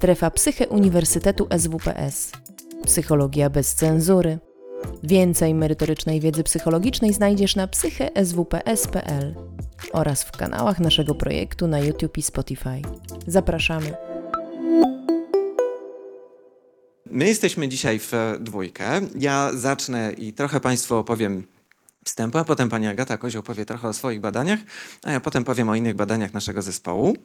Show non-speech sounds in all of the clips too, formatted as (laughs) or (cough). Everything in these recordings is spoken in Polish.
Strefa Psyche Uniwersytetu SWPS. Psychologia bez cenzury. Więcej merytorycznej wiedzy psychologicznej znajdziesz na psycheswps.pl oraz w kanałach naszego projektu na YouTube i Spotify. Zapraszamy. My jesteśmy dzisiaj w dwójkę. Ja zacznę i trochę Państwu opowiem wstępu, a potem pani Agata Kozioł powie trochę o swoich badaniach, a ja potem powiem o innych badaniach naszego zespołu.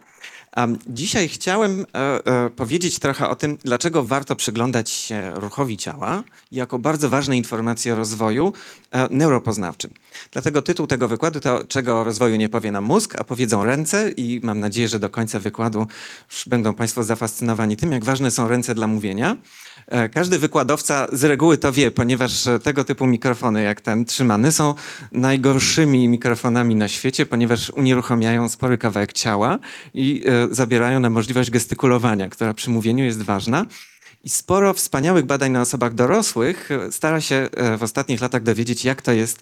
Um, dzisiaj chciałem e, e, powiedzieć trochę o tym, dlaczego warto przyglądać się ruchowi ciała jako bardzo ważnej informacji o rozwoju e, neuropoznawczym. Dlatego tytuł tego wykładu to czego o rozwoju nie powie nam mózg, a powiedzą ręce i mam nadzieję, że do końca wykładu będą Państwo zafascynowani tym, jak ważne są ręce dla mówienia. E, każdy wykładowca z reguły to wie, ponieważ tego typu mikrofony jak ten trzymany są najgorszymi mikrofonami na świecie, ponieważ unieruchamiają spory kawałek ciała i e, zabierają nam możliwość gestykulowania, która przy mówieniu jest ważna. I sporo wspaniałych badań na osobach dorosłych e, stara się w ostatnich latach dowiedzieć, jak to jest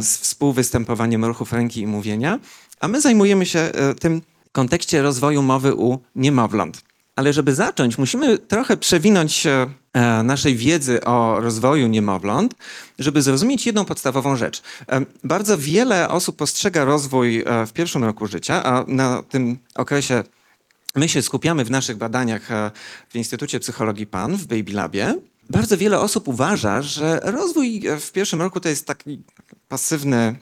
z współwystępowaniem ruchów ręki i mówienia. A my zajmujemy się tym w kontekście rozwoju mowy u niemowląt. Ale żeby zacząć, musimy trochę przewinąć e, naszej wiedzy o rozwoju niemowląt, żeby zrozumieć jedną podstawową rzecz. E, bardzo wiele osób postrzega rozwój e, w pierwszym roku życia, a na tym okresie my się skupiamy w naszych badaniach w Instytucie Psychologii PAN w Baby Labie. Bardzo wiele osób uważa, że rozwój w pierwszym roku to jest taki pasywny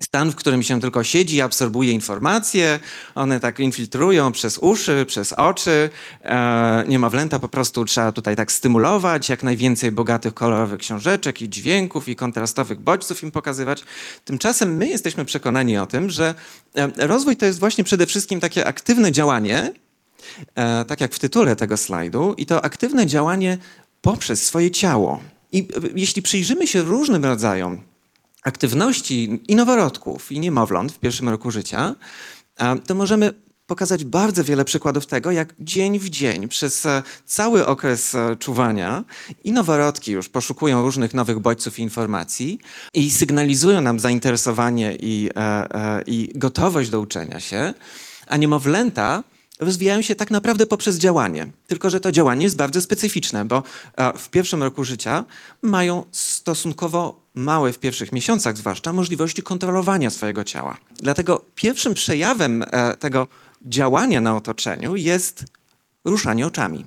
stan, w którym się tylko siedzi, absorbuje informacje, one tak infiltrują przez uszy, przez oczy. E, niemowlęta po prostu trzeba tutaj tak stymulować, jak najwięcej bogatych, kolorowych książeczek i dźwięków i kontrastowych bodźców im pokazywać. Tymczasem my jesteśmy przekonani o tym, że e, rozwój to jest właśnie przede wszystkim takie aktywne działanie, e, tak jak w tytule tego slajdu, i to aktywne działanie poprzez swoje ciało. I e, jeśli przyjrzymy się różnym rodzajom aktywności i noworodków, i niemowląt w pierwszym roku życia, to możemy pokazać bardzo wiele przykładów tego, jak dzień w dzień, przez e, cały okres e, czuwania i noworodki już poszukują różnych nowych bodźców i informacji i sygnalizują nam zainteresowanie i, e, i gotowość do uczenia się, a niemowlęta rozwijają się tak naprawdę poprzez działanie. Tylko, że to działanie jest bardzo specyficzne, bo w pierwszym roku życia mają stosunkowo małe w pierwszych miesiącach zwłaszcza możliwości kontrolowania swojego ciała. Dlatego pierwszym przejawem e, tego działania na otoczeniu jest ruszanie oczami.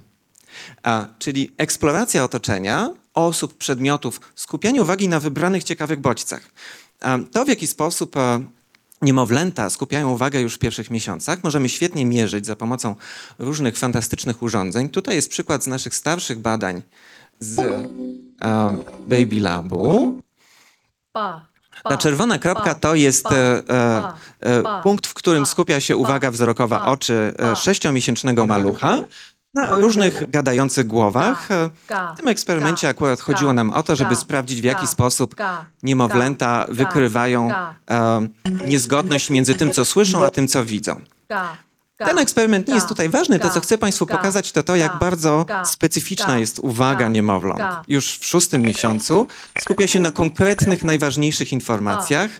Czyli eksploracja otoczenia, osób, przedmiotów, skupianie uwagi na wybranych ciekawych bodźcach. To, w jaki sposób e, niemowlęta skupiają uwagę już w pierwszych miesiącach, możemy świetnie mierzyć za pomocą różnych fantastycznych urządzeń. Tutaj jest przykład z naszych starszych badań z Baby Labu. Ta czerwona kropka to jest e, e, e, punkt, w którym skupia się uwaga wzrokowa oczy e, sześciomiesięcznego malucha na różnych gadających głowach. W tym eksperymencie akurat chodziło nam o to, żeby sprawdzić, w jaki sposób niemowlęta wykrywają e, niezgodność między tym, co słyszą, a tym, co widzą. Ten eksperyment nie jest tutaj ważny. To, co chcę Państwu pokazać, to to, jak bardzo specyficzna jest uwaga niemowląt. Już w szóstym miesiącu skupia się na konkretnych, najważniejszych informacjach,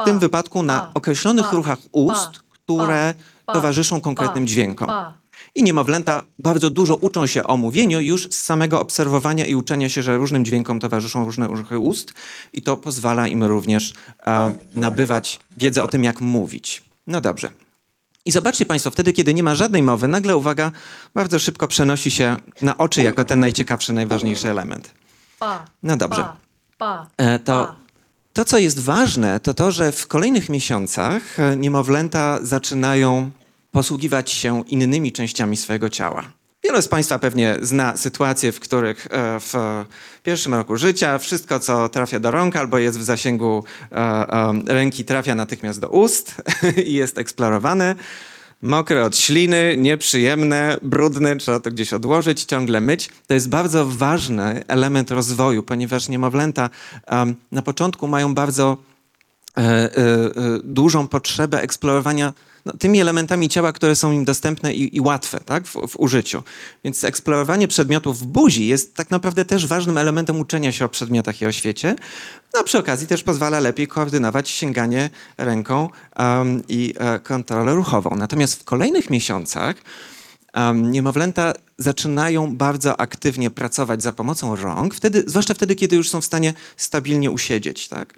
w tym wypadku na określonych ruchach ust, które towarzyszą konkretnym dźwiękom. I niemowlęta bardzo dużo uczą się o mówieniu już z samego obserwowania i uczenia się, że różnym dźwiękom towarzyszą różne ruchy ust i to pozwala im również e, nabywać wiedzę o tym, jak mówić. No dobrze. I zobaczcie Państwo, wtedy, kiedy nie ma żadnej mowy, nagle uwaga bardzo szybko przenosi się na oczy jako ten najciekawszy, najważniejszy element. No dobrze. E, to, to, co jest ważne, to to, że w kolejnych miesiącach e, niemowlęta zaczynają posługiwać się innymi częściami swojego ciała. Wiele z Państwa pewnie zna sytuacje, w których e, w pierwszym roku życia wszystko, co trafia do rąk albo jest w zasięgu e, e, ręki, trafia natychmiast do ust (laughs) i jest eksplorowane. Mokre od śliny, nieprzyjemne, brudne, trzeba to gdzieś odłożyć, ciągle myć. To jest bardzo ważny element rozwoju, ponieważ niemowlęta na początku mają bardzo dużą potrzebę eksplorowania no, tymi elementami ciała, które są im dostępne i, i łatwe tak, w, w, użyciu. Więc eksplorowanie przedmiotów w buzi jest tak naprawdę też ważnym elementem uczenia się o przedmiotach i o świecie. No, przy okazji też pozwala lepiej koordynować sięganie ręką um, i e, kontrolę ruchową. Natomiast w kolejnych miesiącach um, niemowlęta zaczynają bardzo aktywnie pracować za pomocą rąk, wtedy, zwłaszcza wtedy, kiedy już są w stanie stabilnie usiedzieć. Tak?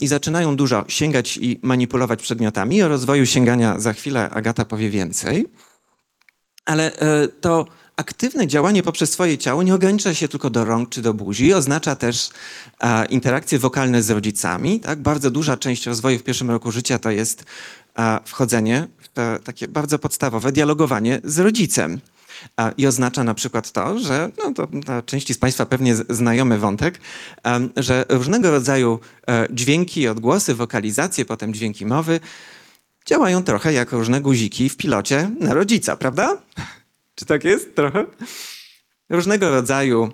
I zaczynają dużo sięgać i manipulować przedmiotami. O rozwoju sięgania za chwilę Agata powie więcej. Ale y, to aktywne działanie poprzez swoje ciało nie ogranicza się tylko do rąk czy do buzi, oznacza też a, interakcje wokalne z rodzicami. Tak? Bardzo duża część rozwoju w pierwszym roku życia to jest a, wchodzenie w takie bardzo podstawowe dialogowanie z rodzicem. I oznacza na przykład to, że no to dla części z Państwa pewnie znajomy wątek, że różnego rodzaju e, dźwięki, odgłosy, wokalizacje, potem dźwięki mowy działają trochę jak różne guziki w pilocie na rodzica, prawda? Czy tak jest trochę? Różnego rodzaju,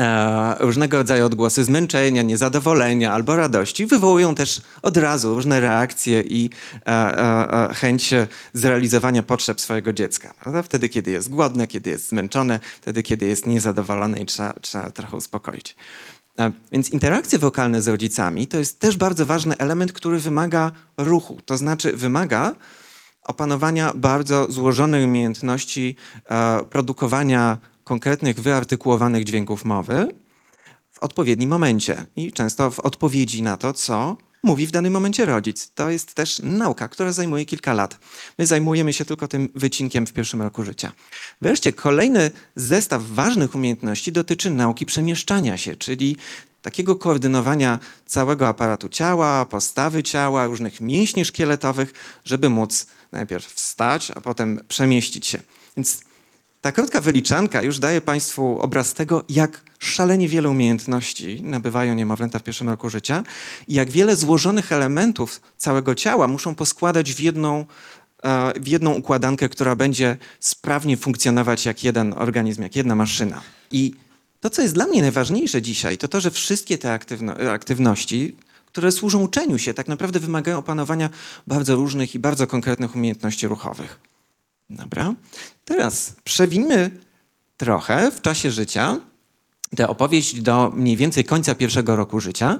e, różnego rodzaju odgłosy zmęczenia, niezadowolenia albo radości wywołują też od razu różne reakcje i e, e, e chęć zrealizowania potrzeb swojego dziecka. Prawda? Wtedy, kiedy jest głodne, kiedy jest zmęczone, wtedy, kiedy jest niezadowolone i trzeba, trzeba trochę uspokoić. E, więc interakcje wokalne z rodzicami to jest też bardzo ważny element, który wymaga ruchu. To znaczy wymaga opanowania bardzo złożonej umiejętności e, produkowania konkretnych, wyartykułowanych dźwięków mowy w odpowiednim momencie i często w odpowiedzi na to, co mówi w danym momencie rodzic. To jest też nauka, która zajmuje kilka lat. My zajmujemy się tylko tym wycinkiem w pierwszym roku życia. Wreszcie kolejny zestaw ważnych umiejętności dotyczy nauki przemieszczania się, czyli takiego koordynowania całego aparatu ciała, postawy ciała, różnych mięśni szkieletowych, żeby móc najpierw wstać, a potem przemieścić się. Więc ta krótka wyliczanka już daje Państwu obraz tego, jak szalenie wiele umiejętności nabywają niemowlęta w pierwszym roku życia i jak wiele złożonych elementów całego ciała muszą poskładać w jedną, e, w jedną układankę, która będzie sprawnie funkcjonować jak jeden organizm, jak jedna maszyna. I to, co jest dla mnie najważniejsze dzisiaj, to to, że wszystkie te aktywno aktywności, które służą uczeniu się, tak naprawdę wymagają opanowania bardzo różnych i bardzo konkretnych umiejętności ruchowych. Dobra. Teraz przewinmy trochę w czasie życia tę opowieść do mniej więcej końca pierwszego roku życia.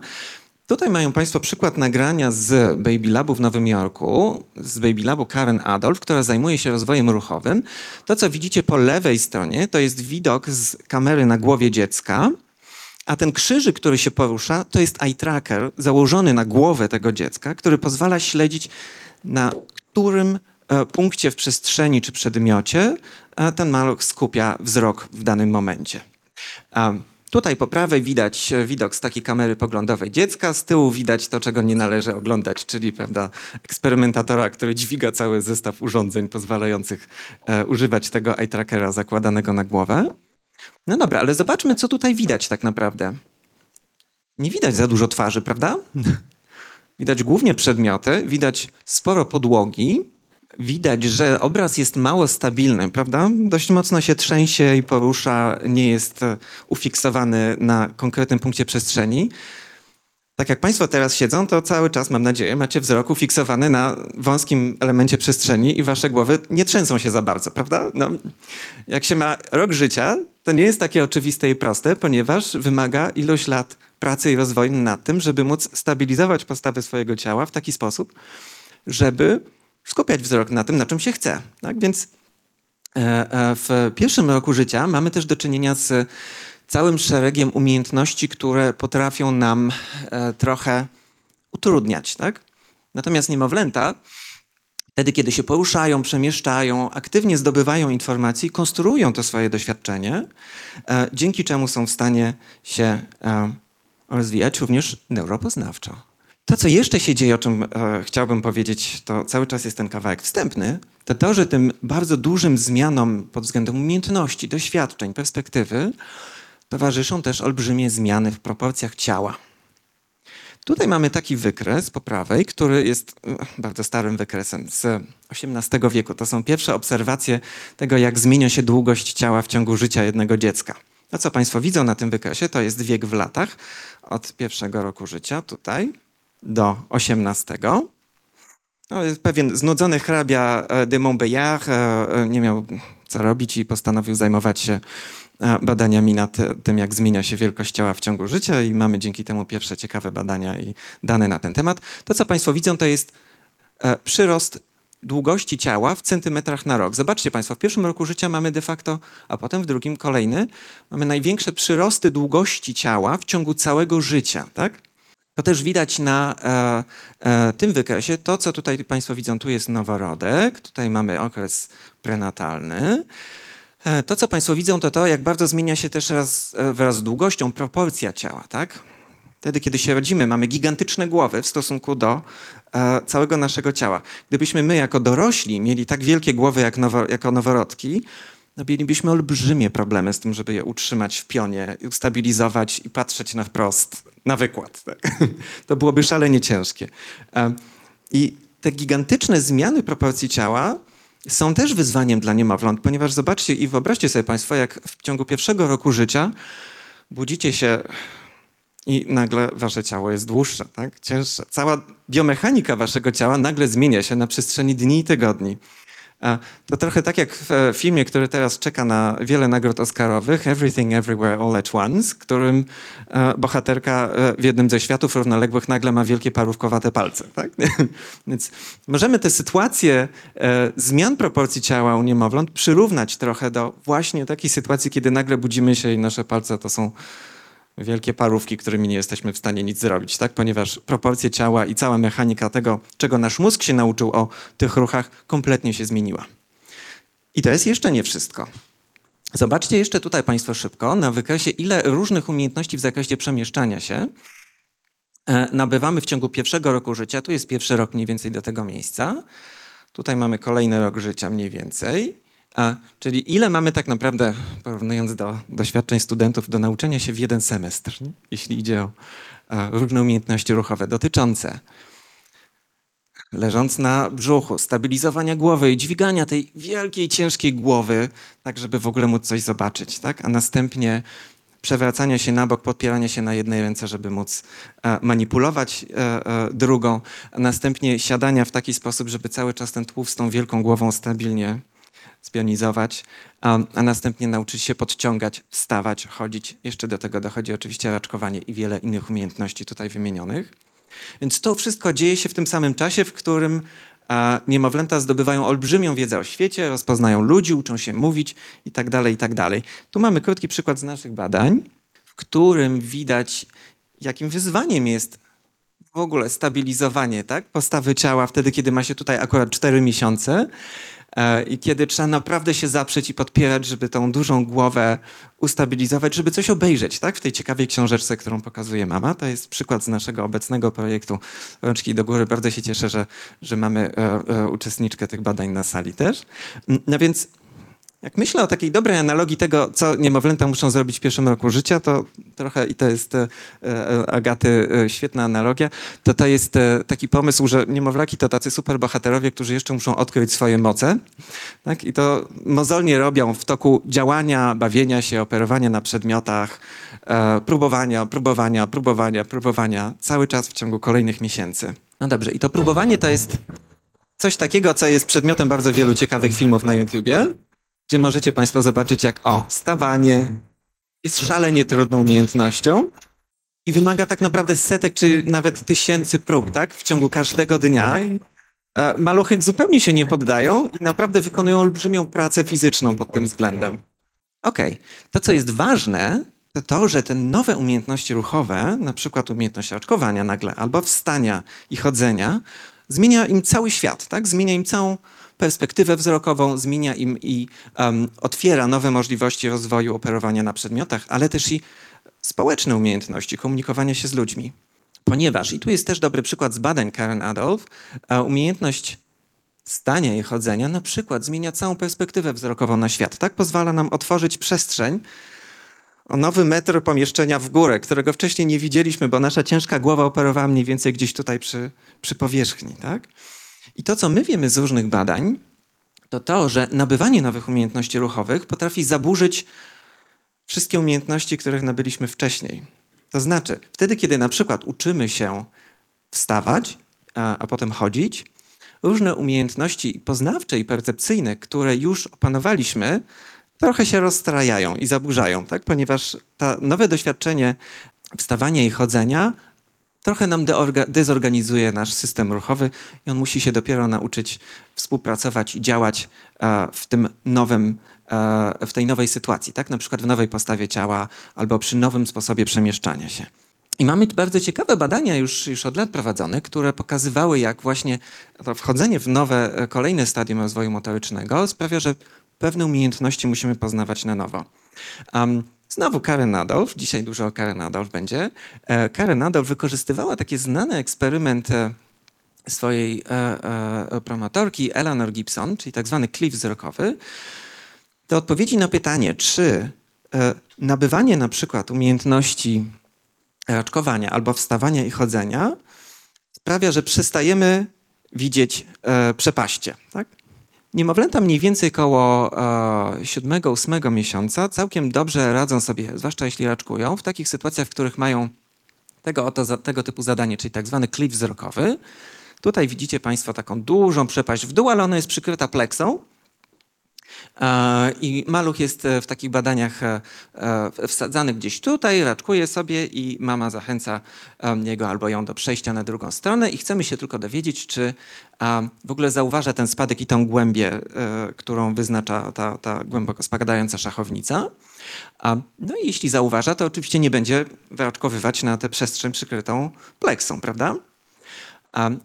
Tutaj mają Państwo przykład nagrania z Baby Labu w Nowym Jorku, z Baby Labu Karen Adolf, która zajmuje się rozwojem ruchowym. To, co widzicie po lewej stronie, to jest widok z kamery na głowie dziecka, a ten krzyżyk, który się porusza, to jest eye tracker założony na głowę tego dziecka, który pozwala śledzić, na którym punkcie w przestrzeni czy przedmiocie e, ten maluch skupia wzrok w danym momencie. Tutaj po prawej widać e, widok z takiej kamery poglądowej dziecka, z tyłu widać to, czego nie należy oglądać, czyli prawda, eksperymentatora, który dźwiga cały zestaw urządzeń pozwalających e, używać tego eye trackera zakładanego na głowę. No dobra, ale zobaczmy, co tutaj widać tak naprawdę. Nie widać za dużo twarzy, prawda? (laughs) widać głównie przedmioty, widać sporo podłogi, widać, że obraz jest mało stabilny, prawda? Dość mocno się trzęsie i porusza, nie jest e, ufiksowany na konkretnym punkcie przestrzeni. Tak jak Państwo teraz siedzą, to cały czas, mam nadzieję, macie wzrok ufiksowany na wąskim elemencie przestrzeni i Wasze głowy nie trzęsą się za bardzo, prawda? No, jak się ma rok życia, to nie jest takie oczywiste i proste, ponieważ wymaga ilość lat pracy i rozwoju nad tym, żeby móc stabilizować postawę swojego ciała w taki sposób, żeby skupiać wzrok na tym, na czym się chce. Tak? Więc e, e, w pierwszym roku życia mamy też do czynienia z całym szeregiem umiejętności, które potrafią nam e, trochę utrudniać. Tak? Natomiast niemowlęta, wtedy kiedy się poruszają, przemieszczają, aktywnie zdobywają informacje, konstruują to swoje doświadczenie, dzięki czemu są w stanie się rozwijać również neuropoznawczo. To, co jeszcze się dzieje, o czym e, chciałbym powiedzieć, to cały czas jest ten kawałek wstępny, to to, że tym bardzo dużym zmianom pod względem umiejętności, doświadczeń, perspektywy towarzyszą też olbrzymie zmiany w proporcjach ciała. Tutaj mamy taki wykres po prawej, który jest e, bardzo starym wykresem z XVIII wieku. To są pierwsze obserwacje tego, jak zmienia się długość ciała w ciągu życia jednego dziecka. To, co Państwo widzą na tym wykresie, to jest wiek w latach od pierwszego roku życia tutaj do XVIII. No, pewien znudzony hrabia e, de Montbéliard e, e, nie miał co robić i postanowił zajmować się badaniami nad tym, jak zmienia się wielkość ciała w ciągu życia i mamy dzięki temu pierwsze ciekawe badania i dane na ten temat. To, co Państwo widzą, to jest przyrost długości ciała w centymetrach na rok. Zobaczcie Państwo, w pierwszym roku życia mamy de facto, a potem w drugim kolejny, mamy największe przyrosty długości ciała w ciągu całego życia. Tak? To też widać na e, e, tym wykresie. To, co tutaj Państwo widzą, tu jest noworodek, tutaj mamy okres prenatalny. E, to, co Państwo widzą, to to, jak bardzo zmienia się też raz, e, wraz z długością proporcja ciała. Tak? Wtedy, kiedy się rodzimy, mamy gigantyczne głowy w stosunku do e, całego naszego ciała. Gdybyśmy my, jako dorośli, mieli tak wielkie głowy jak nowo, jako noworodki, no mielibyśmy olbrzymie problemy z tym, żeby je utrzymać w pionie, ustabilizować i patrzeć na wprost, na wykład. Tak? (laughs) To byłoby szalenie ciężkie. E, I te gigantyczne zmiany proporcji ciała są też wyzwaniem dla niemowląt, ponieważ zobaczcie i wyobraźcie sobie Państwo, jak w ciągu pierwszego roku życia budzicie się i nagle wasze ciało jest dłuższe, tak? cięższe. Cała biomechanika waszego ciała nagle zmienia się na przestrzeni dni i tygodni. To trochę tak jak w filmie, który teraz czeka na wiele nagród Oscarowych, Everything Everywhere All at Once, którym e, bohaterka e, w jednym ze światów równoległych nagle ma wielkie parówkowate palce. Tak? (laughs) Więc możemy tę sytuację e, zmian proporcji ciała u niemowląt przyrównać trochę do właśnie takiej sytuacji, kiedy nagle budzimy się i nasze palce to są wielkie parówki, którymi nie jesteśmy w stanie nic zrobić, tak? ponieważ proporcje ciała i cała mechanika tego, czego nasz mózg się nauczył o tych ruchach, kompletnie się zmieniła. I to jest jeszcze nie wszystko. Zobaczcie jeszcze tutaj Państwo szybko na wykresie, ile różnych umiejętności w zakresie przemieszczania się e, nabywamy w ciągu pierwszego roku życia. Tu jest pierwszy rok mniej więcej do tego miejsca. Tutaj mamy kolejny rok życia mniej więcej. Czyli ile mamy tak naprawdę, porównując do doświadczeń studentów, do nauczenia się w jeden semestr, jeśli idzie o a, różne umiejętności ruchowe dotyczące leżąc na brzuchu, stabilizowania głowy i dźwigania tej wielkiej, ciężkiej głowy, tak żeby w ogóle móc coś zobaczyć, tak? a następnie przewracania się na bok, podpierania się na jednej ręce, żeby móc e, manipulować e, e, drugą, a następnie siadania w taki sposób, żeby cały czas ten tłów z tą wielką głową stabilnie spionizować, a, a, następnie nauczyć się podciągać, wstawać, chodzić. Jeszcze do tego dochodzi oczywiście raczkowanie i wiele innych umiejętności tutaj wymienionych. Więc to wszystko dzieje się w tym samym czasie, w którym a, niemowlęta zdobywają olbrzymią wiedzę o świecie, rozpoznają ludzi, uczą się mówić itd., tak itd. Tak tu mamy krótki przykład z naszych badań, w którym widać, jakim wyzwaniem jest w ogóle stabilizowanie tak, postawy ciała wtedy, kiedy ma się tutaj akurat 4 miesiące, i kiedy trzeba naprawdę się zaprzeć i podpierać, żeby tą dużą głowę ustabilizować, żeby coś obejrzeć, tak? W tej ciekawej książeczce, którą pokazuje mama. To jest przykład z naszego obecnego projektu Rączki do góry. Bardzo się cieszę, że, że mamy e, e, uczestniczkę tych badań na sali też. No więc jak myślę o takiej dobrej analogii tego, co niemowlęta muszą zrobić w pierwszym roku życia, to trochę, i to jest e, e Agaty e, świetna analogia, to to jest taki pomysł, że niemowlaki to tacy superbohaterowie, którzy jeszcze muszą odkryć swoje moce. Tak? I to mozolnie robią w toku działania, bawienia się, operowania na przedmiotach, próbowania, próbowania, próbowania, próbowania, cały czas w ciągu kolejnych miesięcy. No dobrze, i to próbowanie to jest coś takiego, co jest przedmiotem bardzo wielu ciekawych filmów na YouTubie gdzie możecie Państwo zobaczyć, jak o, stawanie jest szalenie trudną umiejętnością i wymaga tak naprawdę setek czy nawet tysięcy prób, tak? W ciągu każdego dnia. Maluchy zupełnie się nie poddają i naprawdę wykonują olbrzymią pracę fizyczną pod tym względem. Okej, okay. to co jest ważne, to to, że te nowe umiejętności ruchowe, na przykład umiejętność oczkowania nagle, albo wstania i chodzenia, zmienia im cały świat, tak? Zmienia im całą perspektywę wzrokową, zmienia im i um, otwiera nowe możliwości rozwoju operowania na przedmiotach, ale też i społeczne umiejętności komunikowania się z ludźmi. Ponieważ, i tu jest też dobry przykład z badań Karen Adolf, umiejętność stania i chodzenia na przykład zmienia całą perspektywę wzrokową na świat. Tak pozwala nam otworzyć przestrzeń o nowy metr pomieszczenia w górę, którego wcześniej nie widzieliśmy, bo nasza ciężka głowa operowała mniej więcej gdzieś tutaj przy, przy powierzchni. Tak? I to, co my wiemy z różnych badań, to to, że nabywanie nowych umiejętności ruchowych potrafi zaburzyć wszystkie umiejętności, których nabyliśmy wcześniej. To znaczy, wtedy, kiedy na przykład uczymy się wstawać, a, a potem chodzić, różne umiejętności poznawcze i percepcyjne, które już opanowaliśmy, trochę się rozstrajają i zaburzają, tak? ponieważ to nowe doświadczenie wstawania i chodzenia trochę nam dezorganizuje nasz system ruchowy i on musi się dopiero nauczyć współpracować i działać e, w tym nowym, e, w tej nowej sytuacji, tak? Na przykład w nowej postawie ciała albo przy nowym sposobie przemieszczania się. I mamy bardzo ciekawe badania już, już od lat prowadzone, które pokazywały, jak właśnie to wchodzenie w nowe, e, kolejne stadium rozwoju motorycznego sprawia, że pewne umiejętności musimy poznawać na nowo. Um, Znowu Karen Adolf, dzisiaj dużo o Karen Adolf będzie. E, Karen Adolf wykorzystywała taki znany eksperyment e, swojej e, promotorki Eleanor Gibson, czyli tak zwany cliff wzrokowy, do odpowiedzi na pytanie, czy nabywanie na przykład umiejętności raczkowania albo wstawania i chodzenia sprawia, że przestajemy widzieć przepaście. Tak? Niemowlęta mniej więcej koło e, siódmego, ósmego miesiąca całkiem dobrze radzą sobie, zwłaszcza jeśli raczkują, w takich sytuacjach, w których mają tego, oto, tego typu zadanie, czyli tak zwany klif wzrokowy. Tutaj widzicie Państwo taką dużą przepaść w dół, ale ona jest przykryta pleksą. I maluch jest e, w takich badaniach e, e, wsadzany gdzieś tutaj, raczkuje sobie i mama zachęca niego albo ją do przejścia na drugą stronę i chcemy się tylko dowiedzieć, czy w ogóle zauważa ten spadek i tą głębię, którą wyznacza ta, ta głęboko spadająca szachownica. No i jeśli zauważa, to oczywiście nie będzie wyraczkowywać na tę przestrzeń przykrytą pleksą, prawda?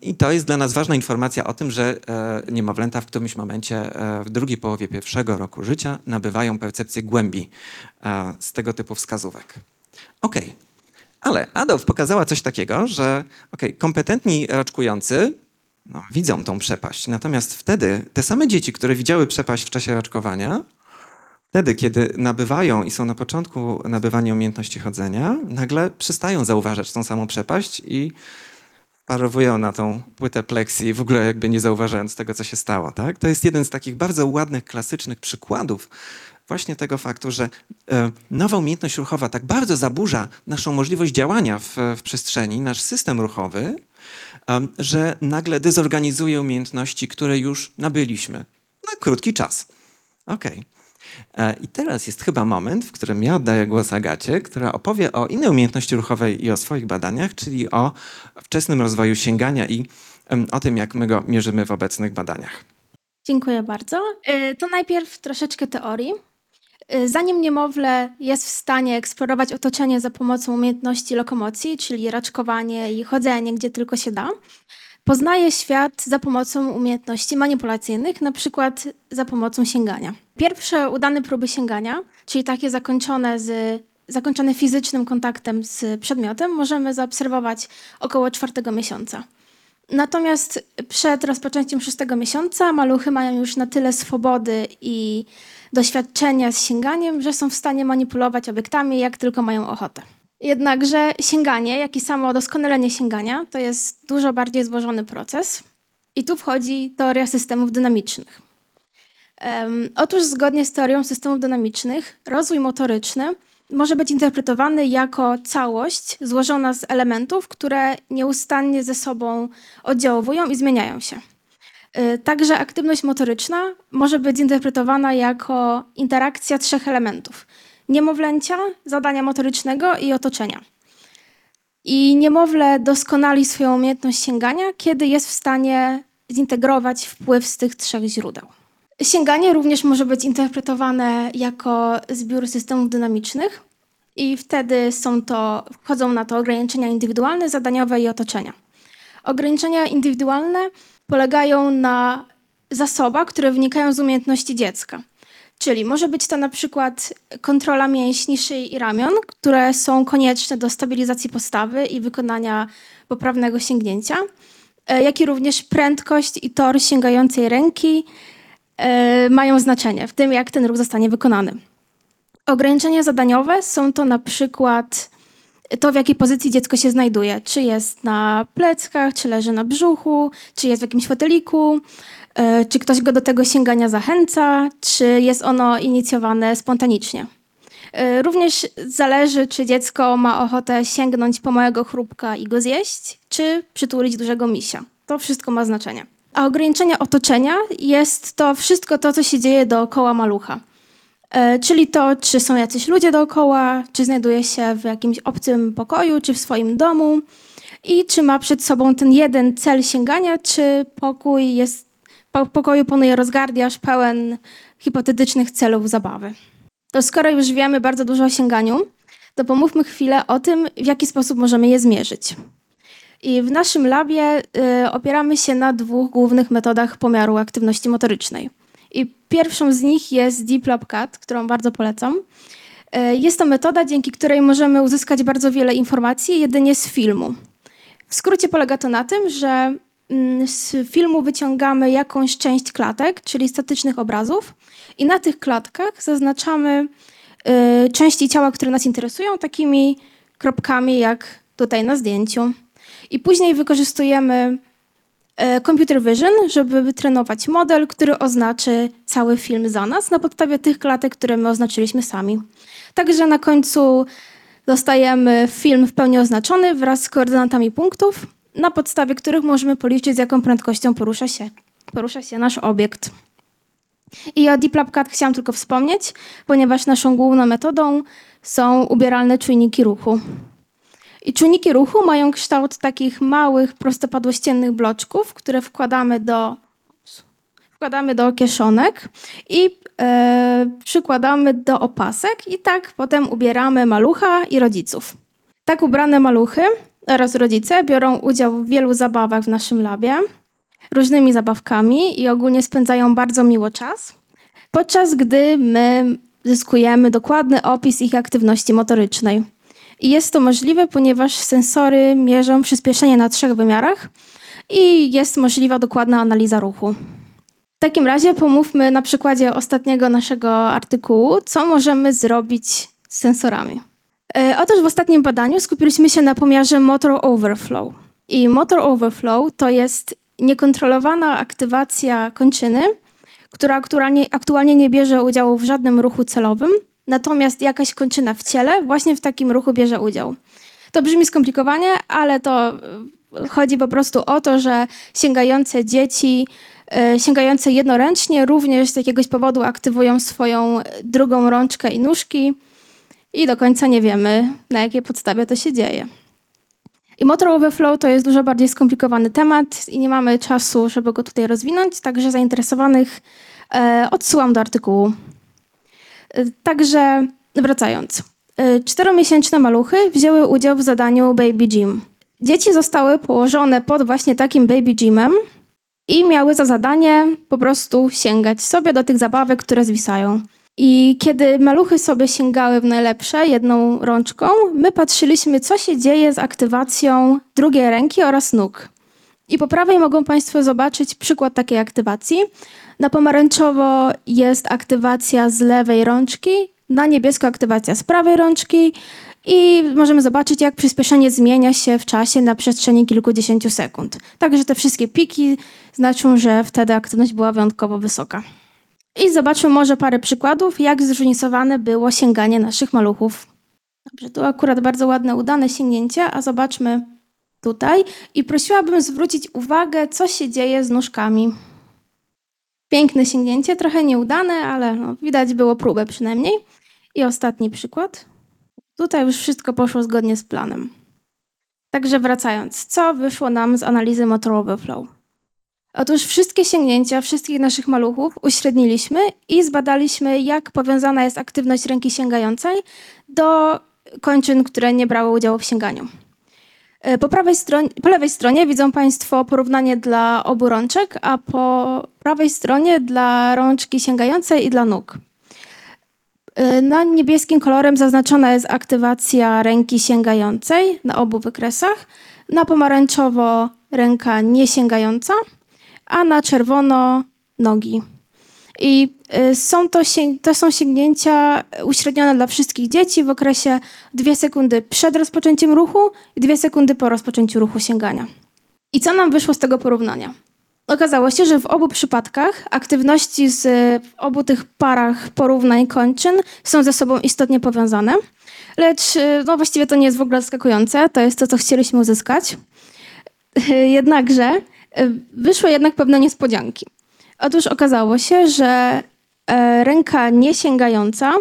I to jest dla nas ważna informacja o tym, że e, niemowlęta w którymś momencie e, w drugiej połowie pierwszego roku życia nabywają percepcję głębi e, z tego typu wskazówek. OK, ale Adolf pokazała coś takiego, że okay, kompetentni raczkujący no, widzą tą przepaść, natomiast wtedy te same dzieci, które widziały przepaść w czasie raczkowania, wtedy, kiedy nabywają i są na początku nabywania umiejętności chodzenia, nagle przestają zauważać tą samą przepaść i parowują na tą płytę pleksji, w ogóle jakby nie zauważając tego, co się stało. Tak? To jest jeden z takich bardzo ładnych, klasycznych przykładów właśnie tego faktu, że e, nowa umiejętność ruchowa tak bardzo zaburza naszą możliwość działania w, w przestrzeni, nasz system ruchowy, że nagle dezorganizuje umiejętności, które już nabyliśmy na krótki czas. Okej. Okay. E, I teraz jest chyba moment, w którym ja oddaję głos Agacie, która opowie o innej umiejętności ruchowej i o swoich badaniach, czyli o wczesnym rozwoju sięgania i o tym, jak my go mierzymy w obecnych badaniach. Dziękuję bardzo. E, to najpierw troszeczkę teorii. E, zanim niemowlę jest w stanie eksplorować otoczenie za pomocą umiejętności lokomocji, czyli raczkowanie i chodzenie gdzie tylko się da, Poznaje świat za pomocą umiejętności manipulacyjnych, na przykład za pomocą sięgania. Pierwsze udane próby sięgania, czyli takie zakończone, z, zakończone fizycznym kontaktem z przedmiotem, możemy zaobserwować około czwartego miesiąca. Natomiast przed rozpoczęciem szóstego miesiąca maluchy mają już na tyle swobody i doświadczenia z sięganiem, że są w stanie manipulować obiektami, jak tylko mają ochotę. Jednakże sięganie, jak i samo doskonalenie sięgania, to jest dużo bardziej złożony proces. I tu wchodzi teoria systemów dynamicznych. Um, otóż zgodnie z teorią systemów dynamicznych, rozwój motoryczny może być interpretowany jako całość złożona z elementów, które nieustannie ze sobą oddziałują i zmieniają się. Y, także aktywność motoryczna może być zinterpretowana jako interakcja trzech elementów: niemowlęcia, zadania motorycznego i otoczenia. I niemowlę doskonali swoją umiejętność sięgania, kiedy jest w stanie zintegrować wpływ z tych trzech źródeł. Sięganie również może być interpretowane jako zbiór systemów dynamicznych i wtedy są to, wchodzą na to ograniczenia indywidualne, zadaniowe i otoczenia. Ograniczenia indywidualne polegają na zasobach, które wynikają z umiejętności dziecka. Czyli może być to na przykład kontrola mięśni szyi i ramion, które są konieczne do stabilizacji postawy i wykonania poprawnego sięgnięcia, e, jak i również prędkość i tor sięgającej ręki e, mają znaczenie w tym, jak ten ruch zostanie wykonany. Ograniczenia zadaniowe są to na przykład to, w jakiej pozycji dziecko się znajduje. Czy jest na pleckach, czy leży na brzuchu, czy jest w jakimś foteliku, E, czy ktoś go do tego sięgania zachęca, czy jest ono inicjowane spontanicznie. E, również zależy, czy dziecko ma ochotę sięgnąć po małego chrupka i go zjeść, czy przytulić dużego misia. To wszystko ma znaczenie. A ograniczenia otoczenia jest to wszystko to, co się dzieje dookoła malucha. E, czyli to, czy są jacyś ludzie dookoła, czy znajduje się w jakimś obcym pokoju, czy w swoim domu, i czy ma przed sobą ten jeden cel sięgania, czy pokój jest, po pokoju panuje rozgardiaż pełen hipotetycznych celów zabawy. To skoro już wiemy bardzo dużo o sięganiu, to pomówmy chwilę o tym, w jaki sposób możemy je zmierzyć. I w naszym labie y, opieramy się na dwóch głównych metodach pomiaru aktywności motorycznej. I pierwszą z nich jest Deep Lab którą bardzo polecam. Y, jest to metoda, dzięki której możemy uzyskać bardzo wiele informacji jedynie z filmu. W skrócie polega to na tym, że z filmu wyciągamy jakąś część klatek, czyli statycznych obrazów, i na tych klatkach zaznaczamy y, części ciała, które nas interesują, takimi kropkami jak tutaj na zdjęciu. I później wykorzystujemy e, computer vision, żeby wytrenować model, który oznaczy cały film za nas na podstawie tych klatek, które my oznaczyliśmy sami. Także na końcu dostajemy film w pełni oznaczony wraz z koordynatami punktów, na podstawie których możemy policzyć, z jaką prędkością porusza się, porusza się nasz obiekt. I o DeepLabCAD chciałam tylko wspomnieć, ponieważ naszą główną metodą są ubieralne czujniki ruchu. I czujniki ruchu mają kształt takich małych, prostopadłościennych bloczków, które wkładamy do, wkładamy do kieszonek i e, przykładamy do opasek i tak potem ubieramy malucha i rodziców. Tak ubrane maluchy oraz rodzice biorą udział w wielu zabawach w naszym labie, różnymi zabawkami i ogólnie spędzają bardzo miło czas, podczas gdy my zyskujemy dokładny opis ich aktywności motorycznej. I jest to możliwe, ponieważ sensory mierzą przyspieszenie na trzech wymiarach i jest możliwa dokładna analiza ruchu. W takim razie pomówmy na przykładzie ostatniego naszego artykułu, co możemy zrobić z sensorami. E, otóż w ostatnim badaniu skupiliśmy się na pomiarze motor overflow. I motor overflow to jest niekontrolowana aktywacja kończyny, która aktualnie, aktualnie nie bierze udziału w żadnym ruchu celowym, natomiast jakaś kończyna w ciele właśnie w takim ruchu bierze udział. To brzmi skomplikowanie, ale to e, chodzi po prostu o to, że sięgające dzieci, e, sięgające jednoręcznie również z jakiegoś powodu aktywują swoją drugą rączkę i nóżki i do końca nie wiemy, na jakiej podstawie to się dzieje. I motor overflow to jest dużo bardziej skomplikowany temat i nie mamy czasu, żeby go tutaj rozwinąć, także zainteresowanych e, odsyłam do artykułu. Także wracając. Y, czteromiesięczne maluchy wzięły udział w zadaniu Baby Gym. Dzieci zostały położone pod właśnie takim Baby Gymem i miały za zadanie po prostu sięgać sobie do tych zabawek, które zwisają. I kiedy maluchy sobie sięgały w najlepsze jedną rączką, my patrzyliśmy, co się dzieje z aktywacją drugiej ręki oraz nóg. I po prawej mogą Państwo zobaczyć przykład takiej aktywacji. Na pomarańczowo jest aktywacja z lewej rączki, na niebiesko aktywacja z prawej rączki i możemy zobaczyć, jak przyspieszenie zmienia się w czasie na przestrzeni kilkudziesięciu sekund. Także te wszystkie piki znaczą, że wtedy aktywność była wyjątkowo wysoka. I zobaczmy może parę przykładów, jak zróżnicowane było sięganie naszych maluchów. Dobrze, tu akurat bardzo ładne, udane sięgnięcie, a zobaczmy tutaj. I prosiłabym zwrócić uwagę, co się dzieje z nóżkami. Piękne sięgnięcie, trochę nieudane, ale no, widać było próbę przynajmniej. I ostatni przykład. Tutaj już wszystko poszło zgodnie z planem. Także wracając, co wyszło nam z analizy Motor Overflow? Otóż wszystkie sięgnięcia wszystkich naszych maluchów uśredniliśmy i zbadaliśmy, jak powiązana jest aktywność ręki sięgającej do kończyn, które nie brały udziału w sięganiu. E, po, prawej stronie, po lewej stronie widzą Państwo porównanie dla obu rączek, a po prawej stronie dla rączki sięgającej i dla nóg. E, na niebieskim kolorem zaznaczona jest aktywacja ręki sięgającej na obu wykresach, na pomarańczowo ręka niesięgająca, a na czerwono nogi. I y, są to, to są sięgnięcia uśrednione dla wszystkich dzieci w okresie 2 sekundy przed rozpoczęciem ruchu i 2 sekundy po rozpoczęciu ruchu sięgania. I co nam wyszło z tego porównania? Okazało się, że w obu przypadkach aktywności z obu tych parach porównań kończyn są ze sobą istotnie powiązane, lecz y, no właściwie to nie jest w ogóle zaskakujące, to jest to, co chcieliśmy uzyskać. (laughs) Jednakże wyszły jednak pewne niespodzianki. Otóż okazało się, że e, ręka niesięgająca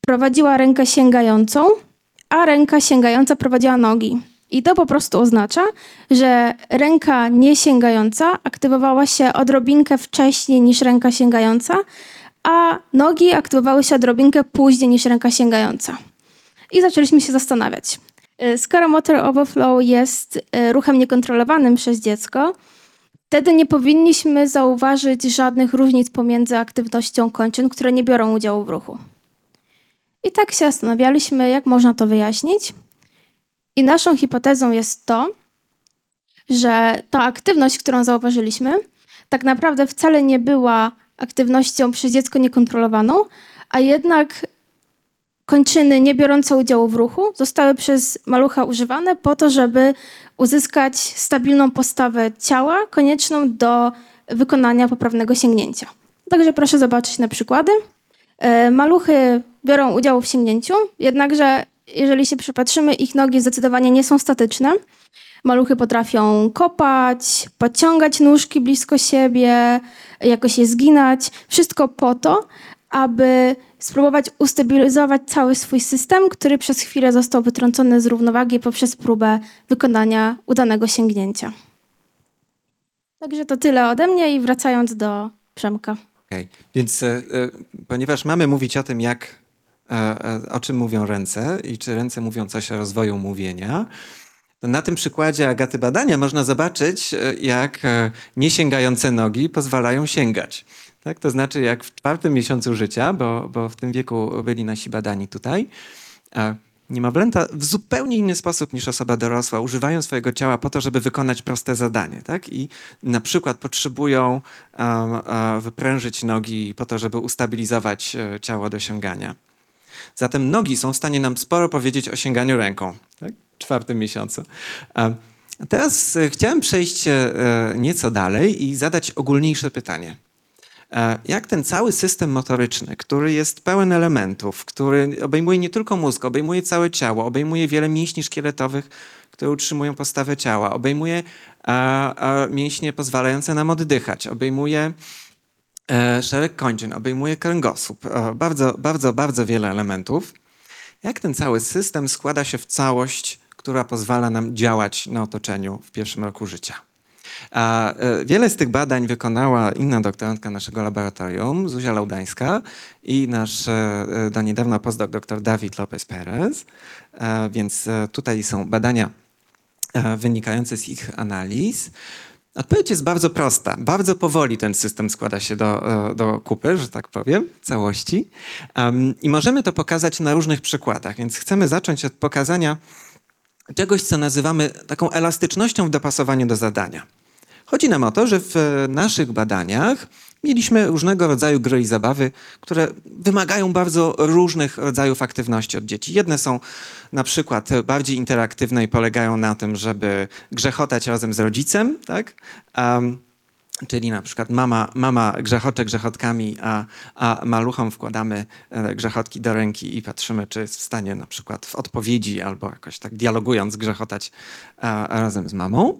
prowadziła rękę sięgającą, a ręka sięgająca prowadziła nogi. I to po prostu oznacza, że ręka niesięgająca aktywowała się odrobinkę wcześniej niż ręka sięgająca, a nogi aktywowały się odrobinkę później niż ręka sięgająca. I zaczęliśmy się zastanawiać. Y, skoro motor overflow jest ruchem niekontrolowanym przez dziecko, wtedy nie powinniśmy zauważyć żadnych różnic pomiędzy aktywnością kończyn, które nie biorą udziału w ruchu. I tak się zastanawialiśmy, jak można to wyjaśnić. I naszą hipotezą jest to, że ta aktywność, którą zauważyliśmy, tak naprawdę wcale nie była aktywnością przez dziecko niekontrolowaną, a jednak kończyny nie biorące udziału w ruchu zostały przez malucha używane po to, żeby uzyskać stabilną postawę ciała konieczną do wykonania poprawnego sięgnięcia. Także proszę zobaczyć na przykłady. E, maluchy biorą udział w sięgnięciu, jednakże jeżeli się przypatrzymy, ich nogi zdecydowanie nie są statyczne. Maluchy potrafią kopać, podciągać nóżki blisko siebie, jakoś je zginać. Wszystko po to, aby spróbować ustabilizować cały swój system, który przez chwilę został wytrącony z równowagi poprzez próbę wykonania udanego sięgnięcia. Także to tyle ode mnie i wracając do Przemka. Okay. Więc e, e, ponieważ mamy mówić o tym, jak, e, e, o czym mówią ręce i czy ręce mówią coś o rozwoju mówienia, to na tym przykładzie Agaty badania można zobaczyć, e, jak niesięgające nogi pozwalają sięgać. Tak? To znaczy, jak w czwartym miesiącu życia, bo, bo w tym wieku byli nasi badani tutaj, niemowlęta w zupełnie inny sposób niż osoba dorosła używają swojego ciała po to, żeby wykonać proste zadanie. Tak? I na przykład potrzebują um, wyprężyć nogi po to, żeby ustabilizować um, ciało do sięgania. Zatem nogi są w stanie nam sporo powiedzieć o sięganiu ręką tak? w czwartym miesiącu. Teraz e, chciałem przejść e, nieco dalej i zadać ogólniejsze pytanie. E, jak ten cały system motoryczny, który jest pełen elementów, który obejmuje nie tylko mózg, obejmuje całe ciało, obejmuje wiele mięśni szkieletowych, które utrzymują postawę ciała, obejmuje mięśnie pozwalające nam oddychać, obejmuje e, szereg kończyn, obejmuje kręgosłup, e, bardzo, bardzo, bardzo wiele elementów. Jak ten cały system składa się w całość, która pozwala nam działać na otoczeniu w pierwszym roku życia? A e, wiele z tych badań wykonała inna doktorantka naszego laboratorium, Zuzia Laudańska i nasz e, do niedawna postdoc dr Dawid Lopez Perez. E, więc tutaj są badania wynikające z ich analiz. Odpowiedź jest bardzo prosta. Bardzo powoli ten system składa się do, do kupy, że tak powiem, całości. I możemy to pokazać na różnych przykładach, więc chcemy zacząć od pokazania czegoś, co nazywamy taką elastycznością w dopasowaniu do zadania. Chodzi nam o to, że w naszych badaniach mieliśmy różnego rodzaju gry i zabawy, które wymagają bardzo różnych rodzajów aktywności od dzieci. Jedne są na przykład bardziej interaktywne i polegają na tym, żeby grzechotać razem z rodzicem, tak? Um, Czyli na przykład mama, mama grzechocze grzechotkami, a, a maluchom wkładamy e, grzechotki do ręki i patrzymy, czy jest w stanie na przykład w odpowiedzi albo jakoś tak dialogując grzechotać a, razem z mamą.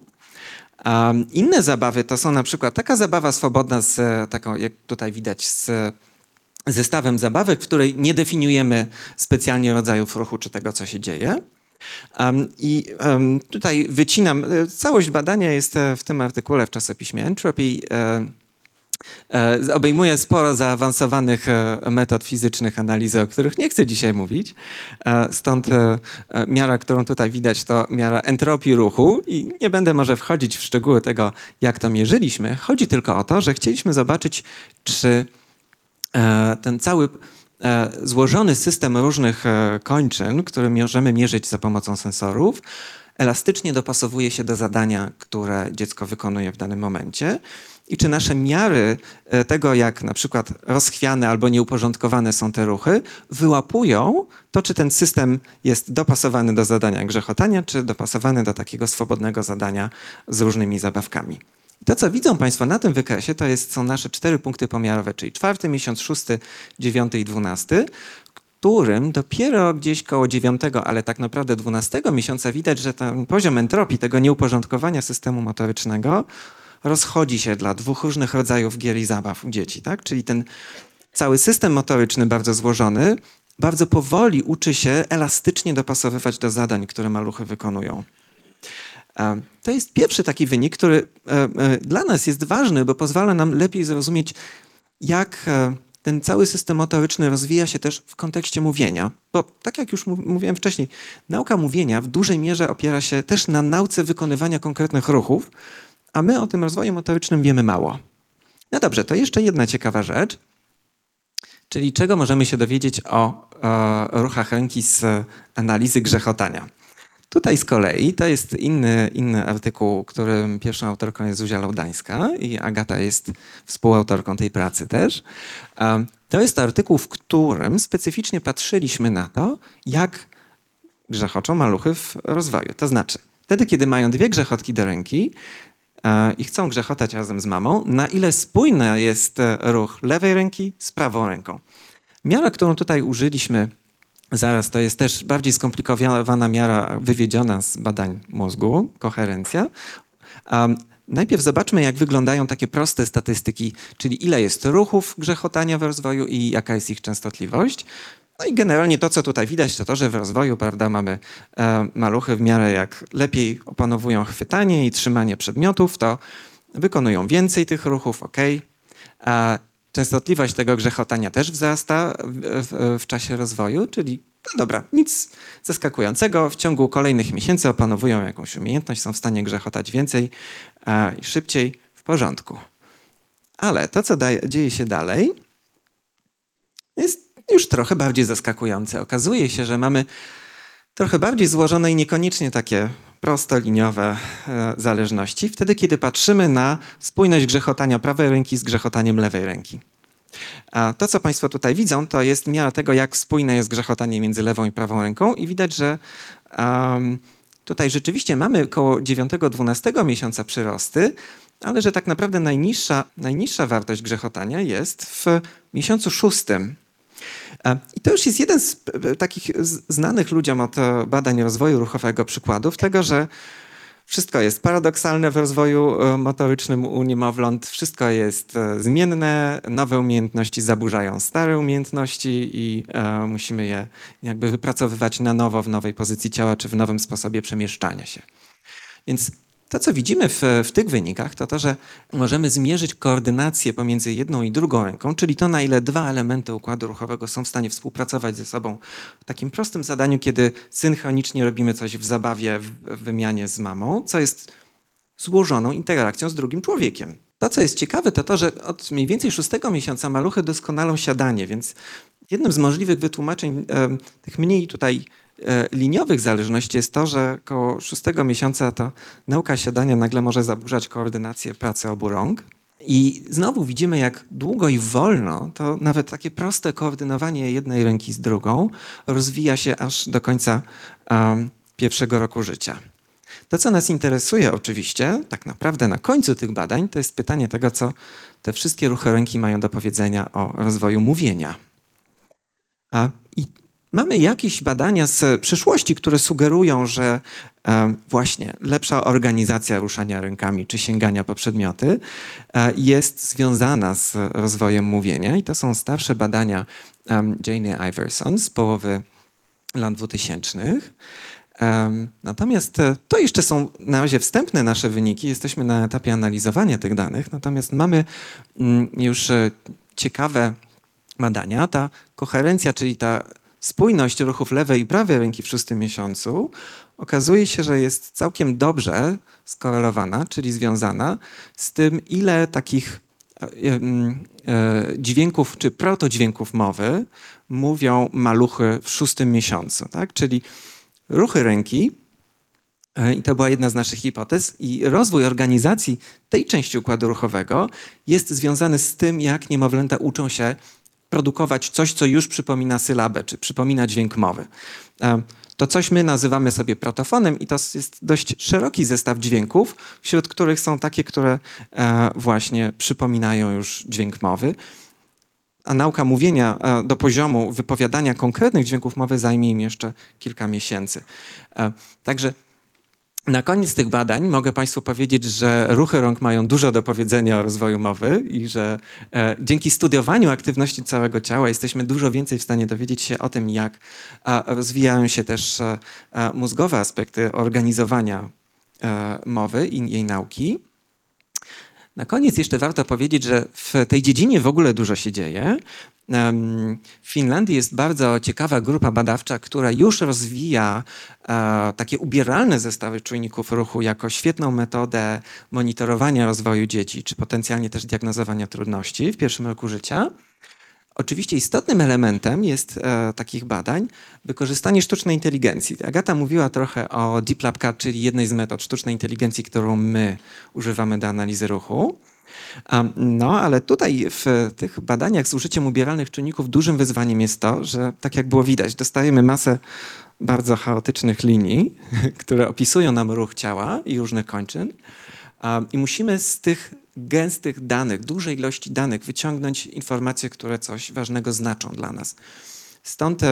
Um, inne zabawy to są na przykład taka zabawa swobodna z taką, jak tutaj widać, z zestawem zabawek, w której nie definiujemy specjalnie rodzajów ruchu czy tego, co się dzieje. Um, I um, tutaj wycinam, e, całość badania jest e, w tym artykule w czasopiśmie Entropy. E, obejmuje sporo zaawansowanych e, metod fizycznych analizy, o których nie chcę dzisiaj mówić. E, stąd miara, którą tutaj widać, to miara entropii ruchu i nie będę może wchodzić w szczegóły tego, jak to mierzyliśmy. Chodzi tylko o to, że chcieliśmy zobaczyć, czy ten cały złożony system różnych kończyn, który możemy mierzyć za pomocą sensorów, elastycznie dopasowuje się do zadania, które dziecko wykonuje w danym momencie i czy nasze miary e, tego, jak na przykład rozchwiane albo nieuporządkowane są te ruchy, wyłapują to, czy ten system jest dopasowany do zadania grzechotania, czy dopasowany do takiego swobodnego zadania z różnymi zabawkami. To, co widzą Państwo na tym wykresie, to jest, są nasze cztery punkty pomiarowe, czyli czwarty miesiąc, szósty, dziewiąty i dwunasty, którym dopiero gdzieś koło dziewiątego, ale tak naprawdę dwunastego miesiąca widać, że ten poziom entropii, tego nieuporządkowania systemu motorycznego rozchodzi się dla dwóch różnych rodzajów gier i zabaw u dzieci, tak? Czyli ten cały system motoryczny bardzo złożony bardzo powoli uczy się elastycznie dopasowywać do zadań, które maluchy wykonują. To jest pierwszy taki wynik, który dla nas jest ważny, bo pozwala nam lepiej zrozumieć, jak ten cały system motoryczny rozwija się też w kontekście mówienia. Bo tak jak już mówiłem wcześniej, nauka mówienia w dużej mierze opiera się też na nauce wykonywania konkretnych ruchów, a my o tym rozwoju motorycznym wiemy mało. No dobrze, to jeszcze jedna ciekawa rzecz, czyli czego możemy się dowiedzieć o, o ruchach ręki z analizy grzechotania. Tutaj z kolei to jest inny, inny artykuł, którym pierwszą autorką jest Zuzia Laudańska i Agata jest współautorką tej pracy też. To jest artykuł, w którym specyficznie patrzyliśmy na to, jak grzechoczą maluchy w rozwoju. To znaczy, wtedy, kiedy mają dwie grzechotki do ręki i chcą grzechotać razem z mamą, na ile spójny jest ruch lewej ręki z prawą ręką. Miara, którą tutaj użyliśmy Zaraz, to jest też bardziej skomplikowana miara wywiedziona z badań mózgu, koherencja. Um, najpierw zobaczmy, jak wyglądają takie proste statystyki, czyli ile jest ruchów grzechotania w rozwoju i jaka jest ich częstotliwość. No i generalnie to, co tutaj widać, to to, że w rozwoju prawda, mamy e, maluchy w miarę jak lepiej opanowują chwytanie i trzymanie przedmiotów, to wykonują więcej tych ruchów, ok. A Częstotliwość tego grzechotania też wzrasta w, w, w, czasie rozwoju, czyli no dobra, nic zaskakującego. W ciągu kolejnych miesięcy opanowują jakąś umiejętność, są w stanie grzechotać więcej i szybciej, w porządku. Ale to, co dzieje się dalej, jest już trochę bardziej zaskakujące. Okazuje się, że mamy trochę bardziej złożone i niekoniecznie takie prostoliniowe e, zależności, wtedy kiedy patrzymy na spójność grzechotania prawej ręki z grzechotaniem lewej ręki. A to, co Państwo tutaj widzą, to jest miara tego, jak spójne jest grzechotanie między lewą i prawą ręką i widać, że um, tutaj rzeczywiście mamy około 9-12 miesiąca przyrosty, ale że tak naprawdę najniższa, najniższa wartość grzechotania jest w miesiącu szóstym i to już jest jeden z takich znanych ludziom od e, badań rozwoju ruchowego przykładów tego, że wszystko jest paradoksalne w rozwoju e, motorycznym u niemowląt, wszystko jest e, zmienne, nowe umiejętności zaburzają stare umiejętności i e, musimy je jakby wypracowywać na nowo w nowej pozycji ciała czy w nowym sposobie przemieszczania się. Więc to, co widzimy w, w, tych wynikach, to to, że możemy zmierzyć koordynację pomiędzy jedną i drugą ręką, czyli to, na ile dwa elementy układu ruchowego są w stanie współpracować ze sobą w takim prostym zadaniu, kiedy synchronicznie robimy coś w zabawie, w, wymianie z mamą, co jest złożoną interakcją z drugim człowiekiem. To, co jest ciekawe, to to, że od mniej więcej szóstego miesiąca maluchy doskonalą siadanie, więc jednym z możliwych wytłumaczeń e, tych mniej tutaj liniowych zależności jest to, że około szóstego miesiąca to nauka siadania nagle może zaburzać koordynację pracy obu rąk. I znowu widzimy, jak długo i wolno to nawet takie proste koordynowanie jednej ręki z drugą rozwija się aż do końca um, pierwszego roku życia. To, co nas interesuje oczywiście, tak naprawdę na końcu tych badań, to jest pytanie tego, co te wszystkie ruchy ręki mają do powiedzenia o rozwoju mówienia. A, I Mamy jakieś badania z przyszłości, które sugerują, że e, właśnie lepsza organizacja ruszania rękami czy sięgania po przedmioty e, jest związana z rozwojem mówienia. I to są starsze badania Jane Iverson z połowy lat 2000. Natomiast e, to jeszcze są na razie wstępne nasze wyniki. Jesteśmy na etapie analizowania tych danych, natomiast mamy mm, już ciekawe badania. Ta koherencja, czyli ta spójność ruchów lewej i prawej ręki w szóstym miesiącu okazuje się, że jest całkiem dobrze skorelowana, czyli związana z tym, ile takich e, e, dźwięków czy protodźwięków mowy mówią maluchy w szóstym miesiącu. Tak? Czyli ruchy ręki, e, i to była jedna z naszych hipotez, i rozwój organizacji tej części układu ruchowego jest związany z tym, jak niemowlęta uczą się produkować coś, co już przypomina sylabę, czy przypomina dźwięk mowy. E, to coś my nazywamy sobie protofonem i to jest dość szeroki zestaw dźwięków, wśród których są takie, które e, właśnie przypominają już dźwięk mowy. A nauka mówienia e, do poziomu wypowiadania konkretnych dźwięków mowy zajmie im jeszcze kilka miesięcy. Także na koniec tych badań mogę Państwu powiedzieć, że ruchy rąk mają dużo do powiedzenia o rozwoju mowy i że e, dzięki studiowaniu aktywności całego ciała jesteśmy dużo więcej w stanie dowiedzieć się o tym, jak a, rozwijają się też a, e, mózgowe aspekty organizowania mowy i jej nauki. Na koniec jeszcze warto powiedzieć, że w tej dziedzinie w ogóle dużo się dzieje. W Finlandii jest bardzo ciekawa grupa badawcza, która już rozwija e, takie ubieralne zestawy czujników ruchu jako świetną metodę monitorowania rozwoju dzieci, czy potencjalnie też diagnozowania trudności w pierwszym roku życia. Oczywiście istotnym elementem jest e, takich badań wykorzystanie sztucznej inteligencji. Agata mówiła trochę o Deep Lab Cat, czyli jednej z metod sztucznej inteligencji, którą my używamy do analizy ruchu. No, ale tutaj w tych badaniach z użyciem ubieralnych czynników dużym wyzwaniem jest to, że tak jak było widać, dostajemy masę bardzo chaotycznych linii, (laughs) które opisują nam ruch ciała i różnych kończyn. I musimy z tych gęstych danych, dużej ilości danych wyciągnąć informacje, które coś ważnego znaczą dla nas. Stąd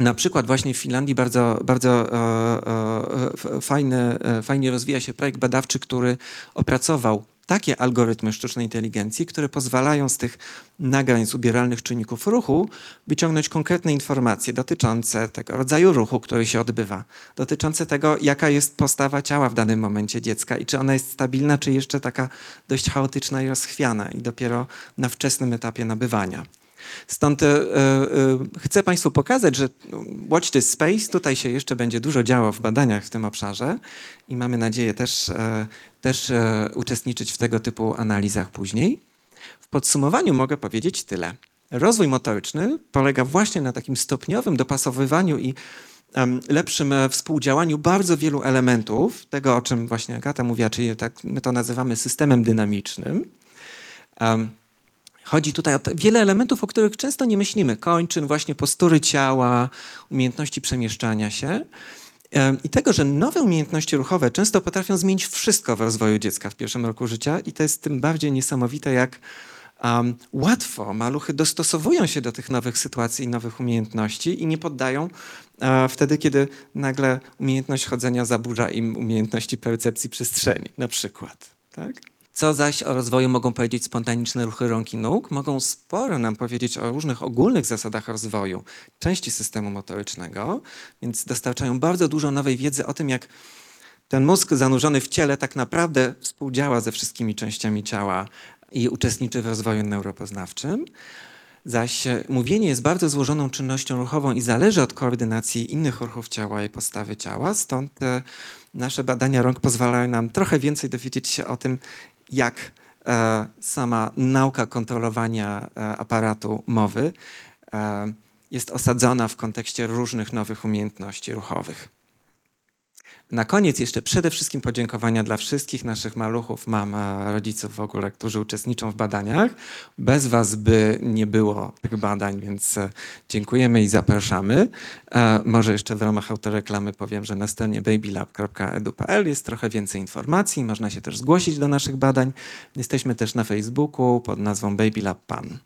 na przykład właśnie w Finlandii bardzo, bardzo e, e, fajny, e, fajnie rozwija się projekt badawczy, który opracował takie algorytmy sztucznej inteligencji, które pozwalają z tych nagrań z ubieralnych czynników ruchu wyciągnąć konkretne informacje dotyczące tego rodzaju ruchu, który się odbywa, dotyczące tego, jaka jest postawa ciała w danym momencie dziecka i czy ona jest stabilna, czy jeszcze taka dość chaotyczna i rozchwiana i dopiero na wczesnym etapie nabywania. Stąd e, e, chcę Państwu pokazać, że Watch This Space, tutaj się jeszcze będzie dużo działo w badaniach w tym obszarze i mamy nadzieję też, e, też e, uczestniczyć w tego typu analizach później. W podsumowaniu mogę powiedzieć tyle. Rozwój motoryczny polega właśnie na takim stopniowym dopasowywaniu i lepszym e, współdziałaniu bardzo wielu elementów, tego o czym właśnie Agata mówiła, czyli tak my to nazywamy systemem dynamicznym. Chodzi tutaj o wiele elementów, o których często nie myślimy. Kończyn, właśnie postury ciała, umiejętności przemieszczania się. I tego, że nowe umiejętności ruchowe często potrafią zmienić wszystko w rozwoju dziecka w pierwszym roku życia i to jest tym bardziej niesamowite, jak um, łatwo maluchy dostosowują się do tych nowych sytuacji i nowych umiejętności i nie poddają uh, wtedy, kiedy nagle umiejętność chodzenia zaburza im umiejętności percepcji przestrzeni, na przykład. Tak? Co zaś o rozwoju mogą powiedzieć spontaniczne ruchy rąk i nóg? Mogą sporo nam powiedzieć o różnych ogólnych zasadach rozwoju części systemu motorycznego, więc dostarczają bardzo dużo nowej wiedzy o tym, jak ten mózg zanurzony w ciele tak naprawdę współdziała ze wszystkimi częściami ciała i uczestniczy w rozwoju neuropoznawczym. Zaś mówienie jest bardzo złożoną czynnością ruchową i zależy od koordynacji innych ruchów ciała i postawy ciała, stąd e, nasze badania rąk pozwalają nam trochę więcej dowiedzieć się o tym, jak e, sama nauka kontrolowania e, aparatu mowy e, jest osadzona w kontekście różnych nowych umiejętności ruchowych. Na koniec jeszcze przede wszystkim podziękowania dla wszystkich naszych maluchów, mam, rodziców w ogóle, którzy uczestniczą w badaniach. Bez was by nie było tych badań, więc e, dziękujemy i zapraszamy. E, może jeszcze w ramach autoreklamy powiem, że na stronie babylab.edu.pl jest trochę więcej informacji. Można się też zgłosić do naszych badań. Jesteśmy też na Facebooku pod nazwą Babylab Pan.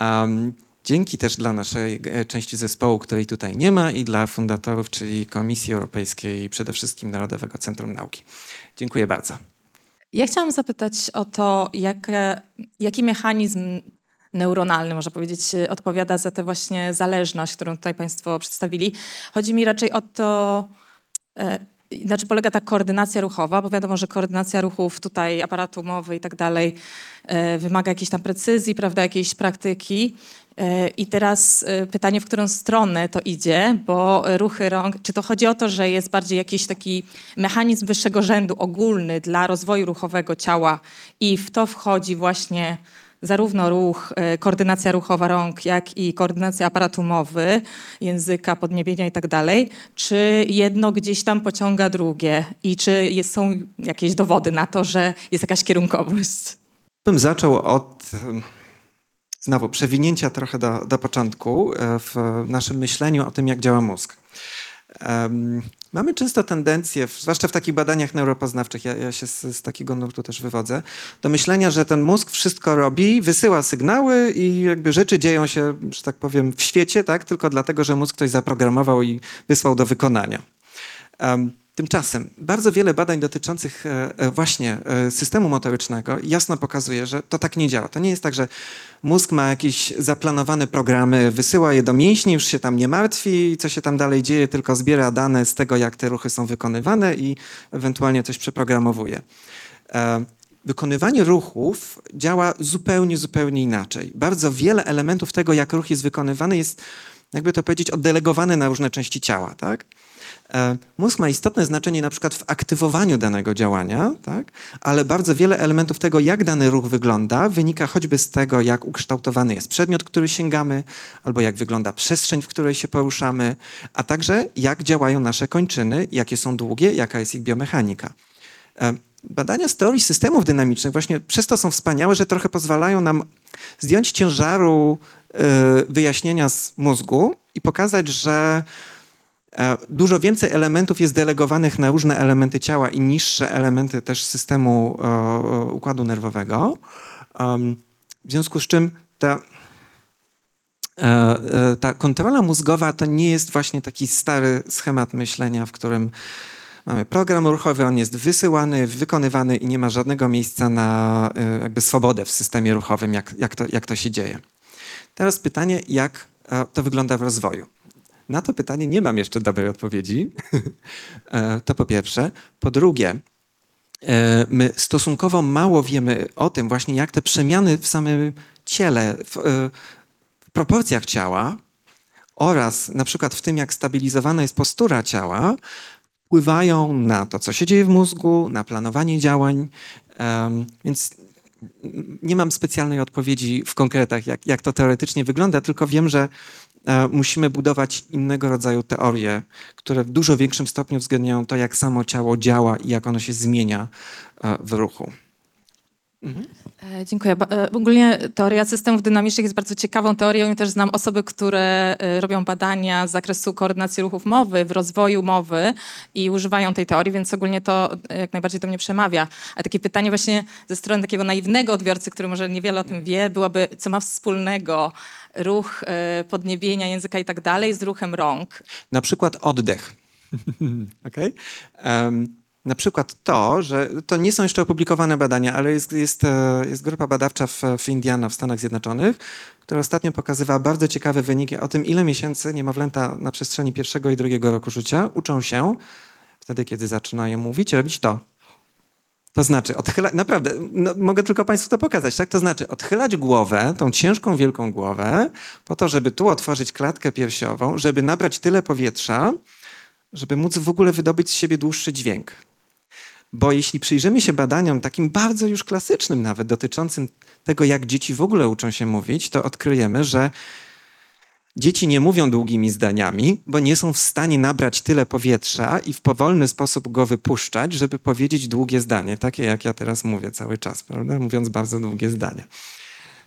Um, Dzięki też dla naszej e, części zespołu, której tutaj nie ma i dla fundatorów, czyli Komisji Europejskiej i przede wszystkim Narodowego Centrum Nauki. Dziękuję bardzo. Ja chciałam zapytać o to, jak, jaki mechanizm neuronalny, można powiedzieć, odpowiada za tę właśnie zależność, którą tutaj Państwo przedstawili. Chodzi mi raczej o to, na czym polega ta koordynacja ruchowa, bo wiadomo, że koordynacja ruchów tutaj, aparatu mowy i tak dalej, e, wymaga jakiejś tam precyzji, prawda, jakiejś praktyki. E, I teraz e, pytanie, w którą stronę to idzie, bo ruchy rąk, czy to chodzi o to, że jest bardziej jakiś taki mechanizm wyższego rzędu ogólny dla rozwoju ruchowego ciała i w to wchodzi właśnie zarówno ruch, e, koordynacja ruchowa rąk, jak i koordynacja aparatu mowy, języka, podniebienia i tak dalej, czy jedno gdzieś tam pociąga drugie i czy jest, są jakieś dowody na to, że jest jakaś kierunkowość? Bym zaczął od znowu przewinięcia trochę do, do początku e, w naszym myśleniu o tym, jak działa mózg. Um, mamy często tendencję, zwłaszcza w takich badaniach neuropoznawczych, ja, ja się z, z, takiego nurtu też wywodzę, do myślenia, że ten mózg wszystko robi, wysyła sygnały i jakby rzeczy dzieją się, że tak powiem, w świecie, tak, tylko dlatego, że mózg ktoś zaprogramował i wysłał do wykonania. Um, Tymczasem bardzo wiele badań dotyczących e, e, właśnie e, systemu motorycznego jasno pokazuje, że to tak nie działa. To nie jest tak, że mózg ma jakieś zaplanowane programy, wysyła je do mięśni, już się tam nie martwi, co się tam dalej dzieje, tylko zbiera dane z tego, jak te ruchy są wykonywane i ewentualnie coś przeprogramowuje. Wykonywanie ruchów działa zupełnie, zupełnie inaczej. Bardzo wiele elementów tego, jak ruch jest wykonywany, jest, jakby to powiedzieć, oddelegowane na różne części ciała. Tak? E, mózg ma istotne znaczenie na przykład w aktywowaniu danego działania, tak? ale bardzo wiele elementów tego, jak dany ruch wygląda, wynika choćby z tego, jak ukształtowany jest przedmiot, który sięgamy, albo jak wygląda przestrzeń, w której się poruszamy, a także jak działają nasze kończyny, jakie są długie, jaka jest ich biomechanika. E, badania z teorii systemów dynamicznych właśnie przez to są wspaniałe, że trochę pozwalają nam zdjąć ciężaru e, wyjaśnienia z mózgu i pokazać, że dużo więcej elementów jest delegowanych na różne elementy ciała i niższe elementy też systemu e, układu nerwowego. W związku z czym ta, e, ta kontrola mózgowa to nie jest właśnie taki stary schemat myślenia, w którym mamy program ruchowy, on jest wysyłany, wykonywany i nie ma żadnego miejsca na jakby swobodę w systemie ruchowym, jak, jak, to, jak to się dzieje. Teraz pytanie, jak to wygląda w rozwoju. Na to pytanie nie mam jeszcze dobrej odpowiedzi. (laughs) E, to po pierwsze. Po drugie, e, my stosunkowo mało wiemy o tym właśnie, jak te przemiany w samym ciele, w, e, w proporcjach ciała oraz na przykład w tym, jak stabilizowana jest postura ciała, wpływają na to, co się dzieje w mózgu, na planowanie działań. Więc nie mam specjalnej odpowiedzi w konkretach, jak, jak to teoretycznie wygląda, tylko wiem, że musimy budować innego rodzaju teorie, które w dużo większym stopniu uwzględniają to, jak samo ciało działa i jak ono się zmienia e, w ruchu. Mhm. E, dziękuję. Ogólnie teoria systemów dynamicznych jest bardzo ciekawą teorią i też znam osoby, które robią badania z zakresu koordynacji ruchów mowy, w rozwoju mowy i używają tej teorii, więc ogólnie to jak najbardziej do mnie przemawia. A takie pytanie właśnie ze strony takiego naiwnego odbiorcy, który może niewiele o tym wie, byłoby, co ma wspólnego ruch e, podniebienia języka i tak dalej z ruchem rąk. Na przykład oddech. (laughs) okay? Um, na przykład to, że to nie są jeszcze opublikowane badania, ale jest, jest, e, jest grupa badawcza w, w Indiana w Stanach Zjednoczonych, która ostatnio pokazywała bardzo ciekawe wyniki o tym, ile miesięcy niemowlęta na przestrzeni pierwszego i drugiego roku życia uczą się, wtedy kiedy zaczynają mówić, robić to. To znaczy, odchylać, naprawdę, no, mogę tylko Państwu to pokazać, tak? To znaczy, odchylać głowę, tą ciężką, wielką głowę, po to, żeby tu otworzyć klatkę piersiową, żeby nabrać tyle powietrza, żeby móc w ogóle wydobyć z siebie dłuższy dźwięk. Bo jeśli przyjrzymy się badaniom, takim bardzo już klasycznym nawet, dotyczącym tego, jak dzieci w ogóle uczą się mówić, to odkryjemy, że Dzieci nie mówią długimi zdaniami, bo nie są w stanie nabrać tyle powietrza i w powolny sposób go wypuszczać, żeby powiedzieć długie zdanie, takie jak ja teraz mówię cały czas, prawda? mówiąc bardzo długie zdania.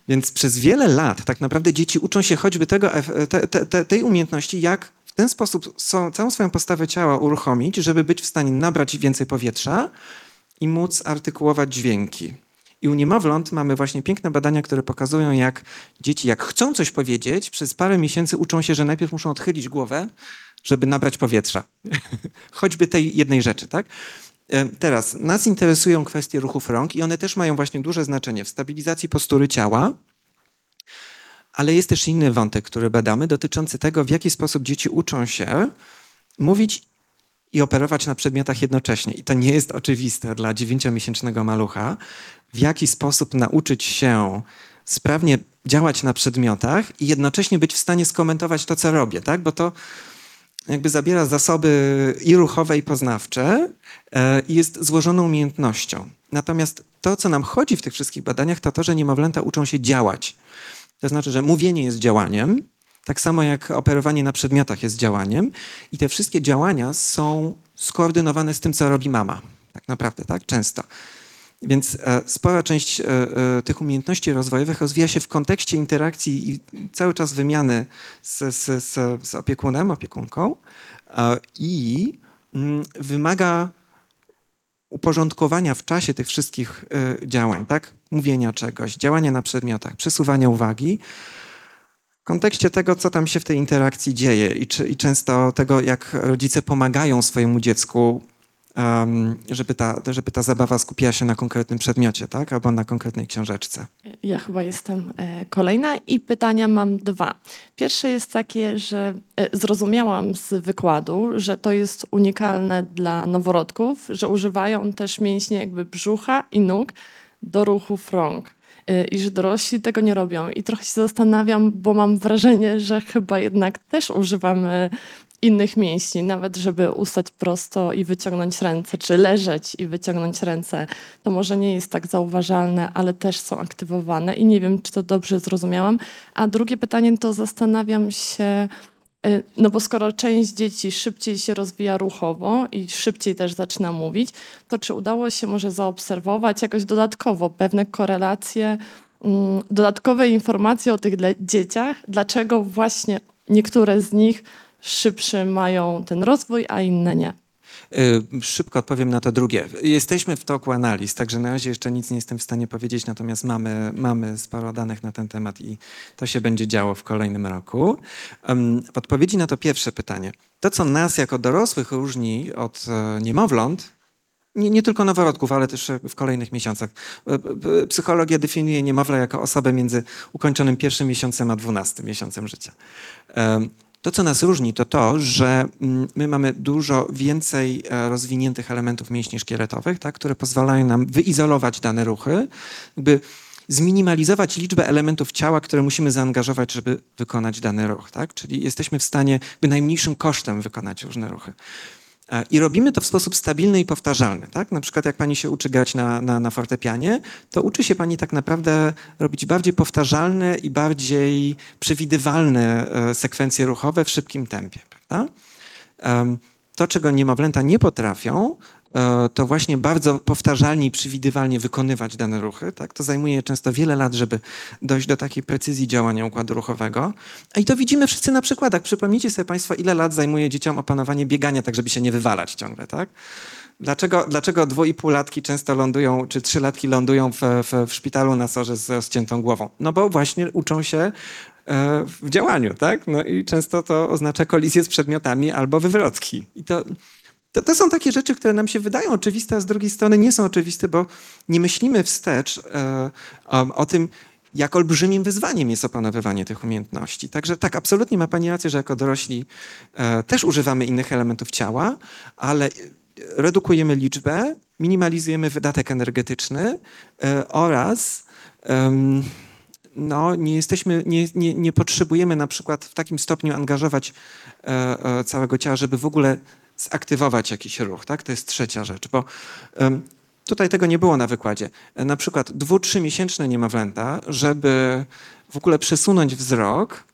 Więc przez wiele lat tak naprawdę dzieci uczą się choćby tego, te, te, tej umiejętności, jak ten sposób całą swoją postawę ciała uruchomić, żeby być w stanie nabrać więcej powietrza i móc artykułować dźwięki. I u niemowląt mamy właśnie piękne badania, które pokazują, jak dzieci, jak chcą coś powiedzieć, przez parę miesięcy uczą się, że najpierw muszą odchylić głowę, żeby nabrać powietrza. (laughs) Choćby tej jednej rzeczy, tak? E, teraz, nas interesują kwestie ruchów rąk i one też mają właśnie duże znaczenie w stabilizacji postury ciała, ale jest też inny wątek, który badamy, dotyczący tego, w jaki sposób dzieci uczą się mówić i operować na przedmiotach jednocześnie. I to nie jest oczywiste dla dziewięciomiesięcznego malucha, w jaki sposób nauczyć się sprawnie działać na przedmiotach i jednocześnie być w stanie skomentować to, co robię, tak? Bo to jakby zabiera zasoby i ruchowe, i poznawcze e, i jest złożoną umiejętnością. Natomiast to, co nam chodzi w tych wszystkich badaniach, to to, że niemowlęta uczą się działać. To znaczy, że mówienie jest działaniem, tak samo jak operowanie na przedmiotach jest działaniem i te wszystkie działania są skoordynowane z tym, co robi mama. Tak naprawdę, tak? Często. Więc e, spora część e, e, tych umiejętności rozwojowych rozwija się w kontekście interakcji i cały czas wymiany z, z, z, z opiekunem, opiekunką i mm, wymaga uporządkowania w czasie tych wszystkich działań, tak? Mówienia czegoś, działania na przedmiotach, przesuwania uwagi w kontekście tego, co tam się w tej interakcji dzieje i, czy, i często tego, jak rodzice pomagają swojemu dziecku żeby, ta, żeby ta zabawa skupiała się na konkretnym przedmiocie, tak? Albo na konkretnej książeczce. Ja chyba jestem e, kolejna i pytania mam dwa. Pierwsze jest takie, że e, zrozumiałam z wykładu, że to jest unikalne dla noworodków, że używają też mięśnie jakby brzucha i nóg do ruchów rąk e, i że dorośli tego nie robią. I trochę się zastanawiam, bo mam wrażenie, że chyba jednak też używamy innych mięśni, nawet żeby ustać prosto i wyciągnąć ręce, czy leżeć i wyciągnąć ręce. To może nie jest tak zauważalne, ale też są aktywowane i nie wiem, czy to dobrze zrozumiałam. A drugie pytanie to zastanawiam się, y, no bo skoro część dzieci szybciej się rozwija ruchowo i szybciej też zaczyna mówić, to czy udało się może zaobserwować jakoś dodatkowo pewne korelacje, mm, dodatkowe informacje o tych dzieciach, dlaczego właśnie niektóre z nich szybszy mają ten rozwój, a inne nie. Y, Szybko odpowiem na to drugie. Jesteśmy w toku analiz, także na razie jeszcze nic nie jestem w stanie powiedzieć, natomiast mamy, mamy sporo danych na ten temat i to się będzie działo w kolejnym roku. W odpowiedzi na to pierwsze pytanie. To, co nas jako dorosłych różni od e, niemowląt, nie, nie tylko noworodków, ale też w kolejnych miesiącach. E, Psychologia definiuje niemowlę jako osobę między ukończonym pierwszym miesiącem a dwunastym miesiącem życia. To, co nas różni, to to, że mm, my mamy dużo więcej e, rozwiniętych elementów mięśni szkieletowych, tak, które pozwalają nam wyizolować dane ruchy, jakby zminimalizować liczbę elementów ciała, które musimy zaangażować, żeby wykonać dany ruch. Tak? Czyli jesteśmy w stanie jakby najmniejszym kosztem wykonać różne ruchy. E, I robimy to w sposób stabilny i powtarzalny. Tak? Na przykład jak pani się uczy grać na, na, na fortepianie, to uczy się pani tak naprawdę robić bardziej powtarzalne i bardziej przewidywalne e, sekwencje ruchowe w szybkim tempie. Prawda? To, czego niemowlęta nie potrafią, to właśnie bardzo powtarzalnie i przewidywalnie wykonywać dane ruchy. Tak? To zajmuje często wiele lat, żeby dojść do takiej precyzji działania układu ruchowego. I to widzimy wszyscy na przykładach. Przypomnijcie sobie Państwo, ile lat zajmuje dzieciom opanowanie biegania, tak żeby się nie wywalać ciągle. Tak? Dlaczego, dlaczego dwu i pół latki często lądują, czy trzylatki lądują w, w, w szpitalu na sorze z rozciętą głową? No bo właśnie uczą się e, w działaniu, tak? No i często to oznacza kolizję z przedmiotami albo wywrotki. I to, to, to są takie rzeczy, które nam się wydają oczywiste, a z drugiej strony nie są oczywiste, bo nie myślimy wstecz e, o, o tym, jak olbrzymim wyzwaniem jest opanowywanie tych umiejętności. Także tak, absolutnie ma Pani rację, że jako dorośli e, też używamy innych elementów ciała, ale redukujemy liczbę, minimalizujemy wydatek energetyczny e, oraz no, nie jesteśmy, nie, nie, nie potrzebujemy na przykład w takim stopniu angażować e, e, całego ciała, żeby w ogóle zaktywować jakiś ruch, tak? To jest trzecia rzecz, bo tutaj tego nie było na wykładzie. Na przykład dwu, trzymiesięczne niemowlęta, żeby w ogóle przesunąć wzrok,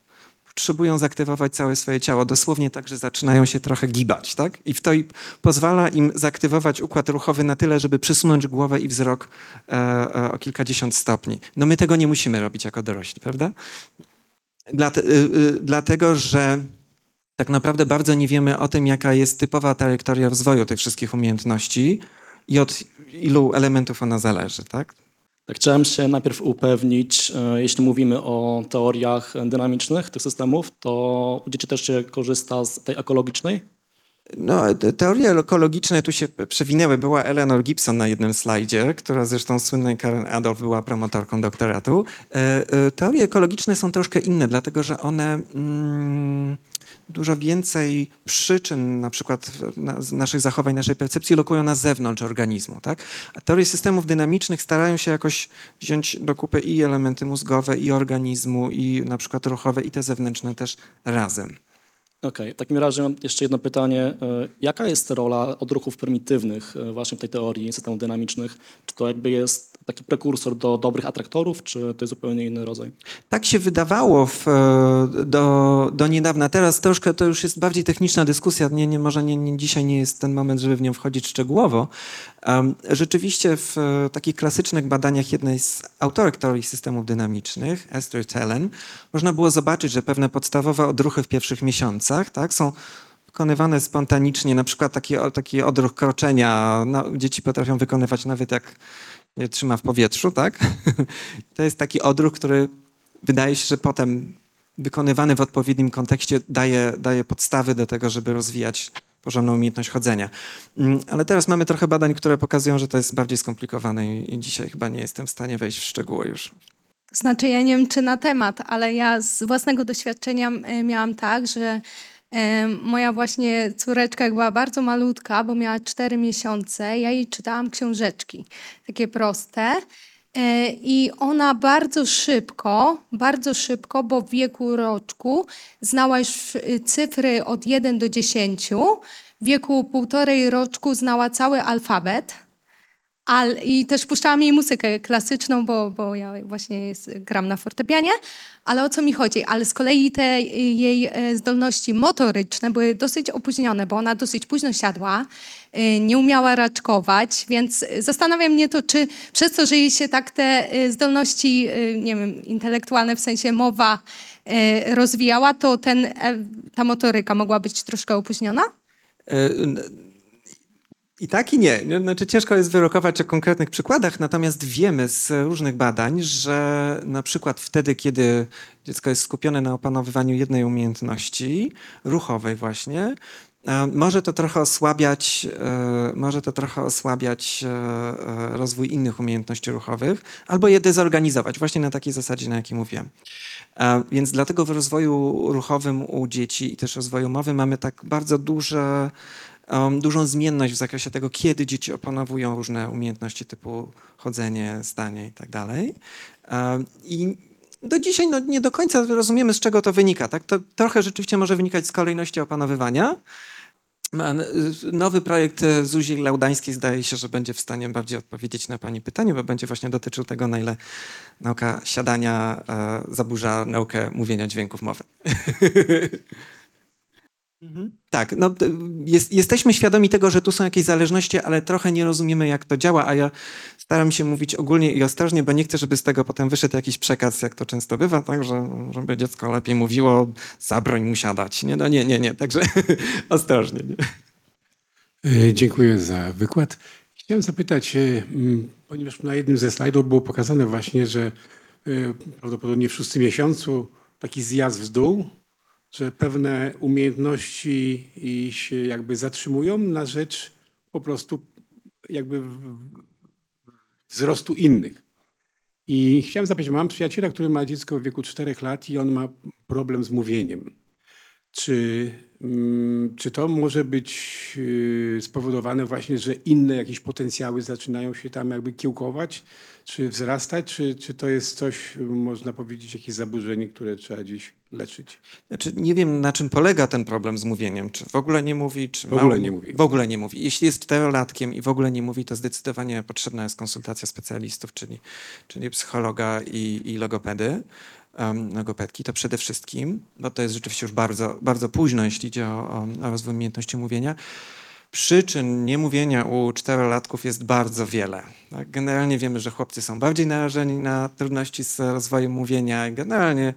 potrzebują zaktywować całe swoje ciało, dosłownie tak, że zaczynają się trochę gibać, tak? I to pozwala im zaktywować układ ruchowy na tyle, żeby przesunąć głowę i wzrok e, e, o kilkadziesiąt stopni. No my tego nie musimy robić jako dorośli, prawda? Y, y, dlatego, że tak naprawdę bardzo nie wiemy o tym, jaka jest typowa trajektoria rozwoju tych wszystkich umiejętności i od ilu elementów ona zależy, tak? Tak, chciałem się najpierw upewnić, e, jeśli mówimy o teoriach dynamicznych tych systemów, to u dzieci też się korzysta z tej ekologicznej? No, te- teorie ekologiczne tu się przewinęły. Była Eleanor Gibson na jednym slajdzie, która zresztą słynnej Karen Adolf była promotorką doktoratu. E, e, Teorie ekologiczne są troszkę inne, dlatego że one mm, dużo więcej przyczyn, na przykład naszych zachowań, naszej percepcji lokują na zewnątrz organizmu. Tak? A teorie systemów dynamicznych starają się jakoś wziąć do kupy i elementy mózgowe, i organizmu, i na przykład ruchowe, i te zewnętrzne też razem. Okej, w takim razie mam jeszcze jedno pytanie. E, Jaka jest rola odruchów prymitywnych e, właśnie w tej teorii systemów dynamicznych? Czy to jakby jest taki prekursor do dobrych atraktorów, czy to jest zupełnie inny rodzaj? Tak się wydawało w, e, do, do niedawna. Teraz troszkę to już jest bardziej techniczna dyskusja. Nie, nie, może nie, nie, dzisiaj nie jest ten moment, żeby w nią wchodzić szczegółowo. Em, rzeczywiście w e, takich klasycznych badaniach jednej z autorek teorii systemów dynamicznych, Esther Tellen, można było zobaczyć, że pewne podstawowe odruchy w pierwszych miesiącach tak, są wykonywane spontanicznie. Na przykład taki, taki odruch kroczenia no, dzieci potrafią wykonywać nawet jak trzyma w powietrzu, tak? (laughs) To jest taki odruch, który wydaje się, że potem wykonywany w odpowiednim kontekście daje, daje podstawy do tego, żeby rozwijać porządną umiejętność chodzenia. Mm, Ale teraz mamy trochę badań, które pokazują, że to jest bardziej skomplikowane i dzisiaj chyba nie jestem w stanie wejść w szczegóły już. Znaczy, ja nie wiem, czy na temat, ale ja z własnego doświadczenia e, miałam tak, że moja właśnie córeczka, jak była bardzo malutka, bo miała 4 miesiące, ja jej czytałam książeczki, takie proste. E, I ona bardzo szybko, bardzo szybko, bo w wieku roczku znała już y, cyfry od 1 do 10. W wieku półtorej roczku znała cały alfabet. Al, I też puszczałam jej muzykę klasyczną, bo, bo ja właśnie jest, gram na fortepianie. Ale o co mi chodzi? Ale z kolei te jej e, zdolności motoryczne były dosyć opóźnione, bo ona dosyć późno siadła, y, nie umiała raczkować, więc zastanawia mnie to, czy przez to, że jej się tak te y, zdolności, nie wiem, intelektualne, w sensie mowa rozwijała, to ten, e, ta motoryka mogła być troszkę opóźniona? I tak i nie. Znaczy ciężko jest wyrokować o konkretnych przykładach, natomiast wiemy z różnych badań, że na przykład wtedy, kiedy dziecko jest skupione na opanowywaniu jednej umiejętności, ruchowej właśnie, e, może to trochę osłabiać, e, może to trochę osłabiać e, rozwój innych umiejętności ruchowych, albo je dezorganizować, właśnie na takiej zasadzie, na jakiej mówiłem. Więc dlatego w rozwoju ruchowym u dzieci i też rozwoju mowy mamy tak bardzo duże, um, dużą zmienność w zakresie tego, kiedy dzieci opanowują różne umiejętności typu chodzenie, stanie i tak dalej. I do dzisiaj no, nie do końca rozumiemy, z czego to wynika. Tak? To trochę rzeczywiście może wynikać z kolejności opanowywania. Nowy projekt e, Zuzi Laudańskiej zdaje się, że będzie w stanie bardziej odpowiedzieć na Pani pytanie, bo będzie właśnie dotyczył tego, na ile nauka siadania e, zaburza naukę mówienia dźwięków mowy. (laughs) Mhm. Tak, no, jest, jesteśmy świadomi tego, że tu są jakieś zależności, ale trochę nie rozumiemy, jak to działa, a ja staram się mówić ogólnie i ostrożnie, bo nie chcę, żeby z tego potem wyszedł jakiś przekaz, jak to często bywa, tak, że żeby dziecko lepiej mówiło, zabroń mu siadać. Nie, no nie, nie, nie, także (laughs) ostrożnie. Nie? E, Dziękuję za wykład. Chciałem zapytać, e, ponieważ na jednym ze slajdów było pokazane właśnie, że e, prawdopodobnie w szóstym miesiącu taki zjazd w dół, że pewne umiejętności się jakby zatrzymują na rzecz po prostu jakby wzrostu innych. I chciałem zapytać, mam przyjaciela, który ma dziecko w wieku 4 lat i on ma problem z mówieniem. Czy, czy to może być y, spowodowane właśnie, że inne jakieś potencjały zaczynają się tam jakby kiełkować, czy wzrastać, czy, czy to jest coś, można powiedzieć, jakieś zaburzenie, które trzeba gdzieś leczyć? Znaczy, nie wiem, na czym polega ten problem z mówieniem. Czy w ogóle nie mówi, czy W ogóle mało- nie mówi. W ogóle nie mówi. Jeśli jest czterolatkiem i w ogóle nie mówi, to zdecydowanie potrzebna jest konsultacja specjalistów, czyli, czyli psychologa i, i logopedy. Logopedki to przede wszystkim, bo to jest rzeczywiście już bardzo, bardzo późno, jeśli idzie o, o, rozwój umiejętności mówienia. Przyczyn niemówienia u czterolatków jest bardzo wiele. Tak? Generalnie wiemy, że chłopcy są bardziej narażeni na trudności z rozwojem mówienia. Generalnie,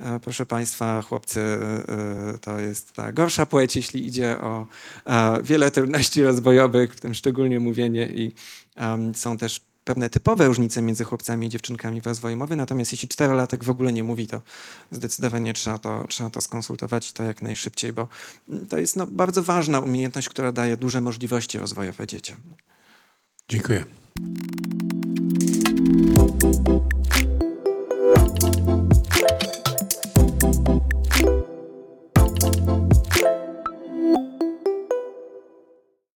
e, proszę Państwa, chłopcy e, to jest ta gorsza płeć, jeśli idzie o e, wiele trudności rozwojowych, w tym szczególnie mówienie i są też pewne typowe różnice między chłopcami i dziewczynkami w rozwoju mowy, natomiast jeśli czterolatek w ogóle nie mówi, to zdecydowanie trzeba to, trzeba to skonsultować to jak najszybciej, bo to jest no, bardzo ważna umiejętność, która daje duże możliwości rozwojowe dzieciom. Dziękuję.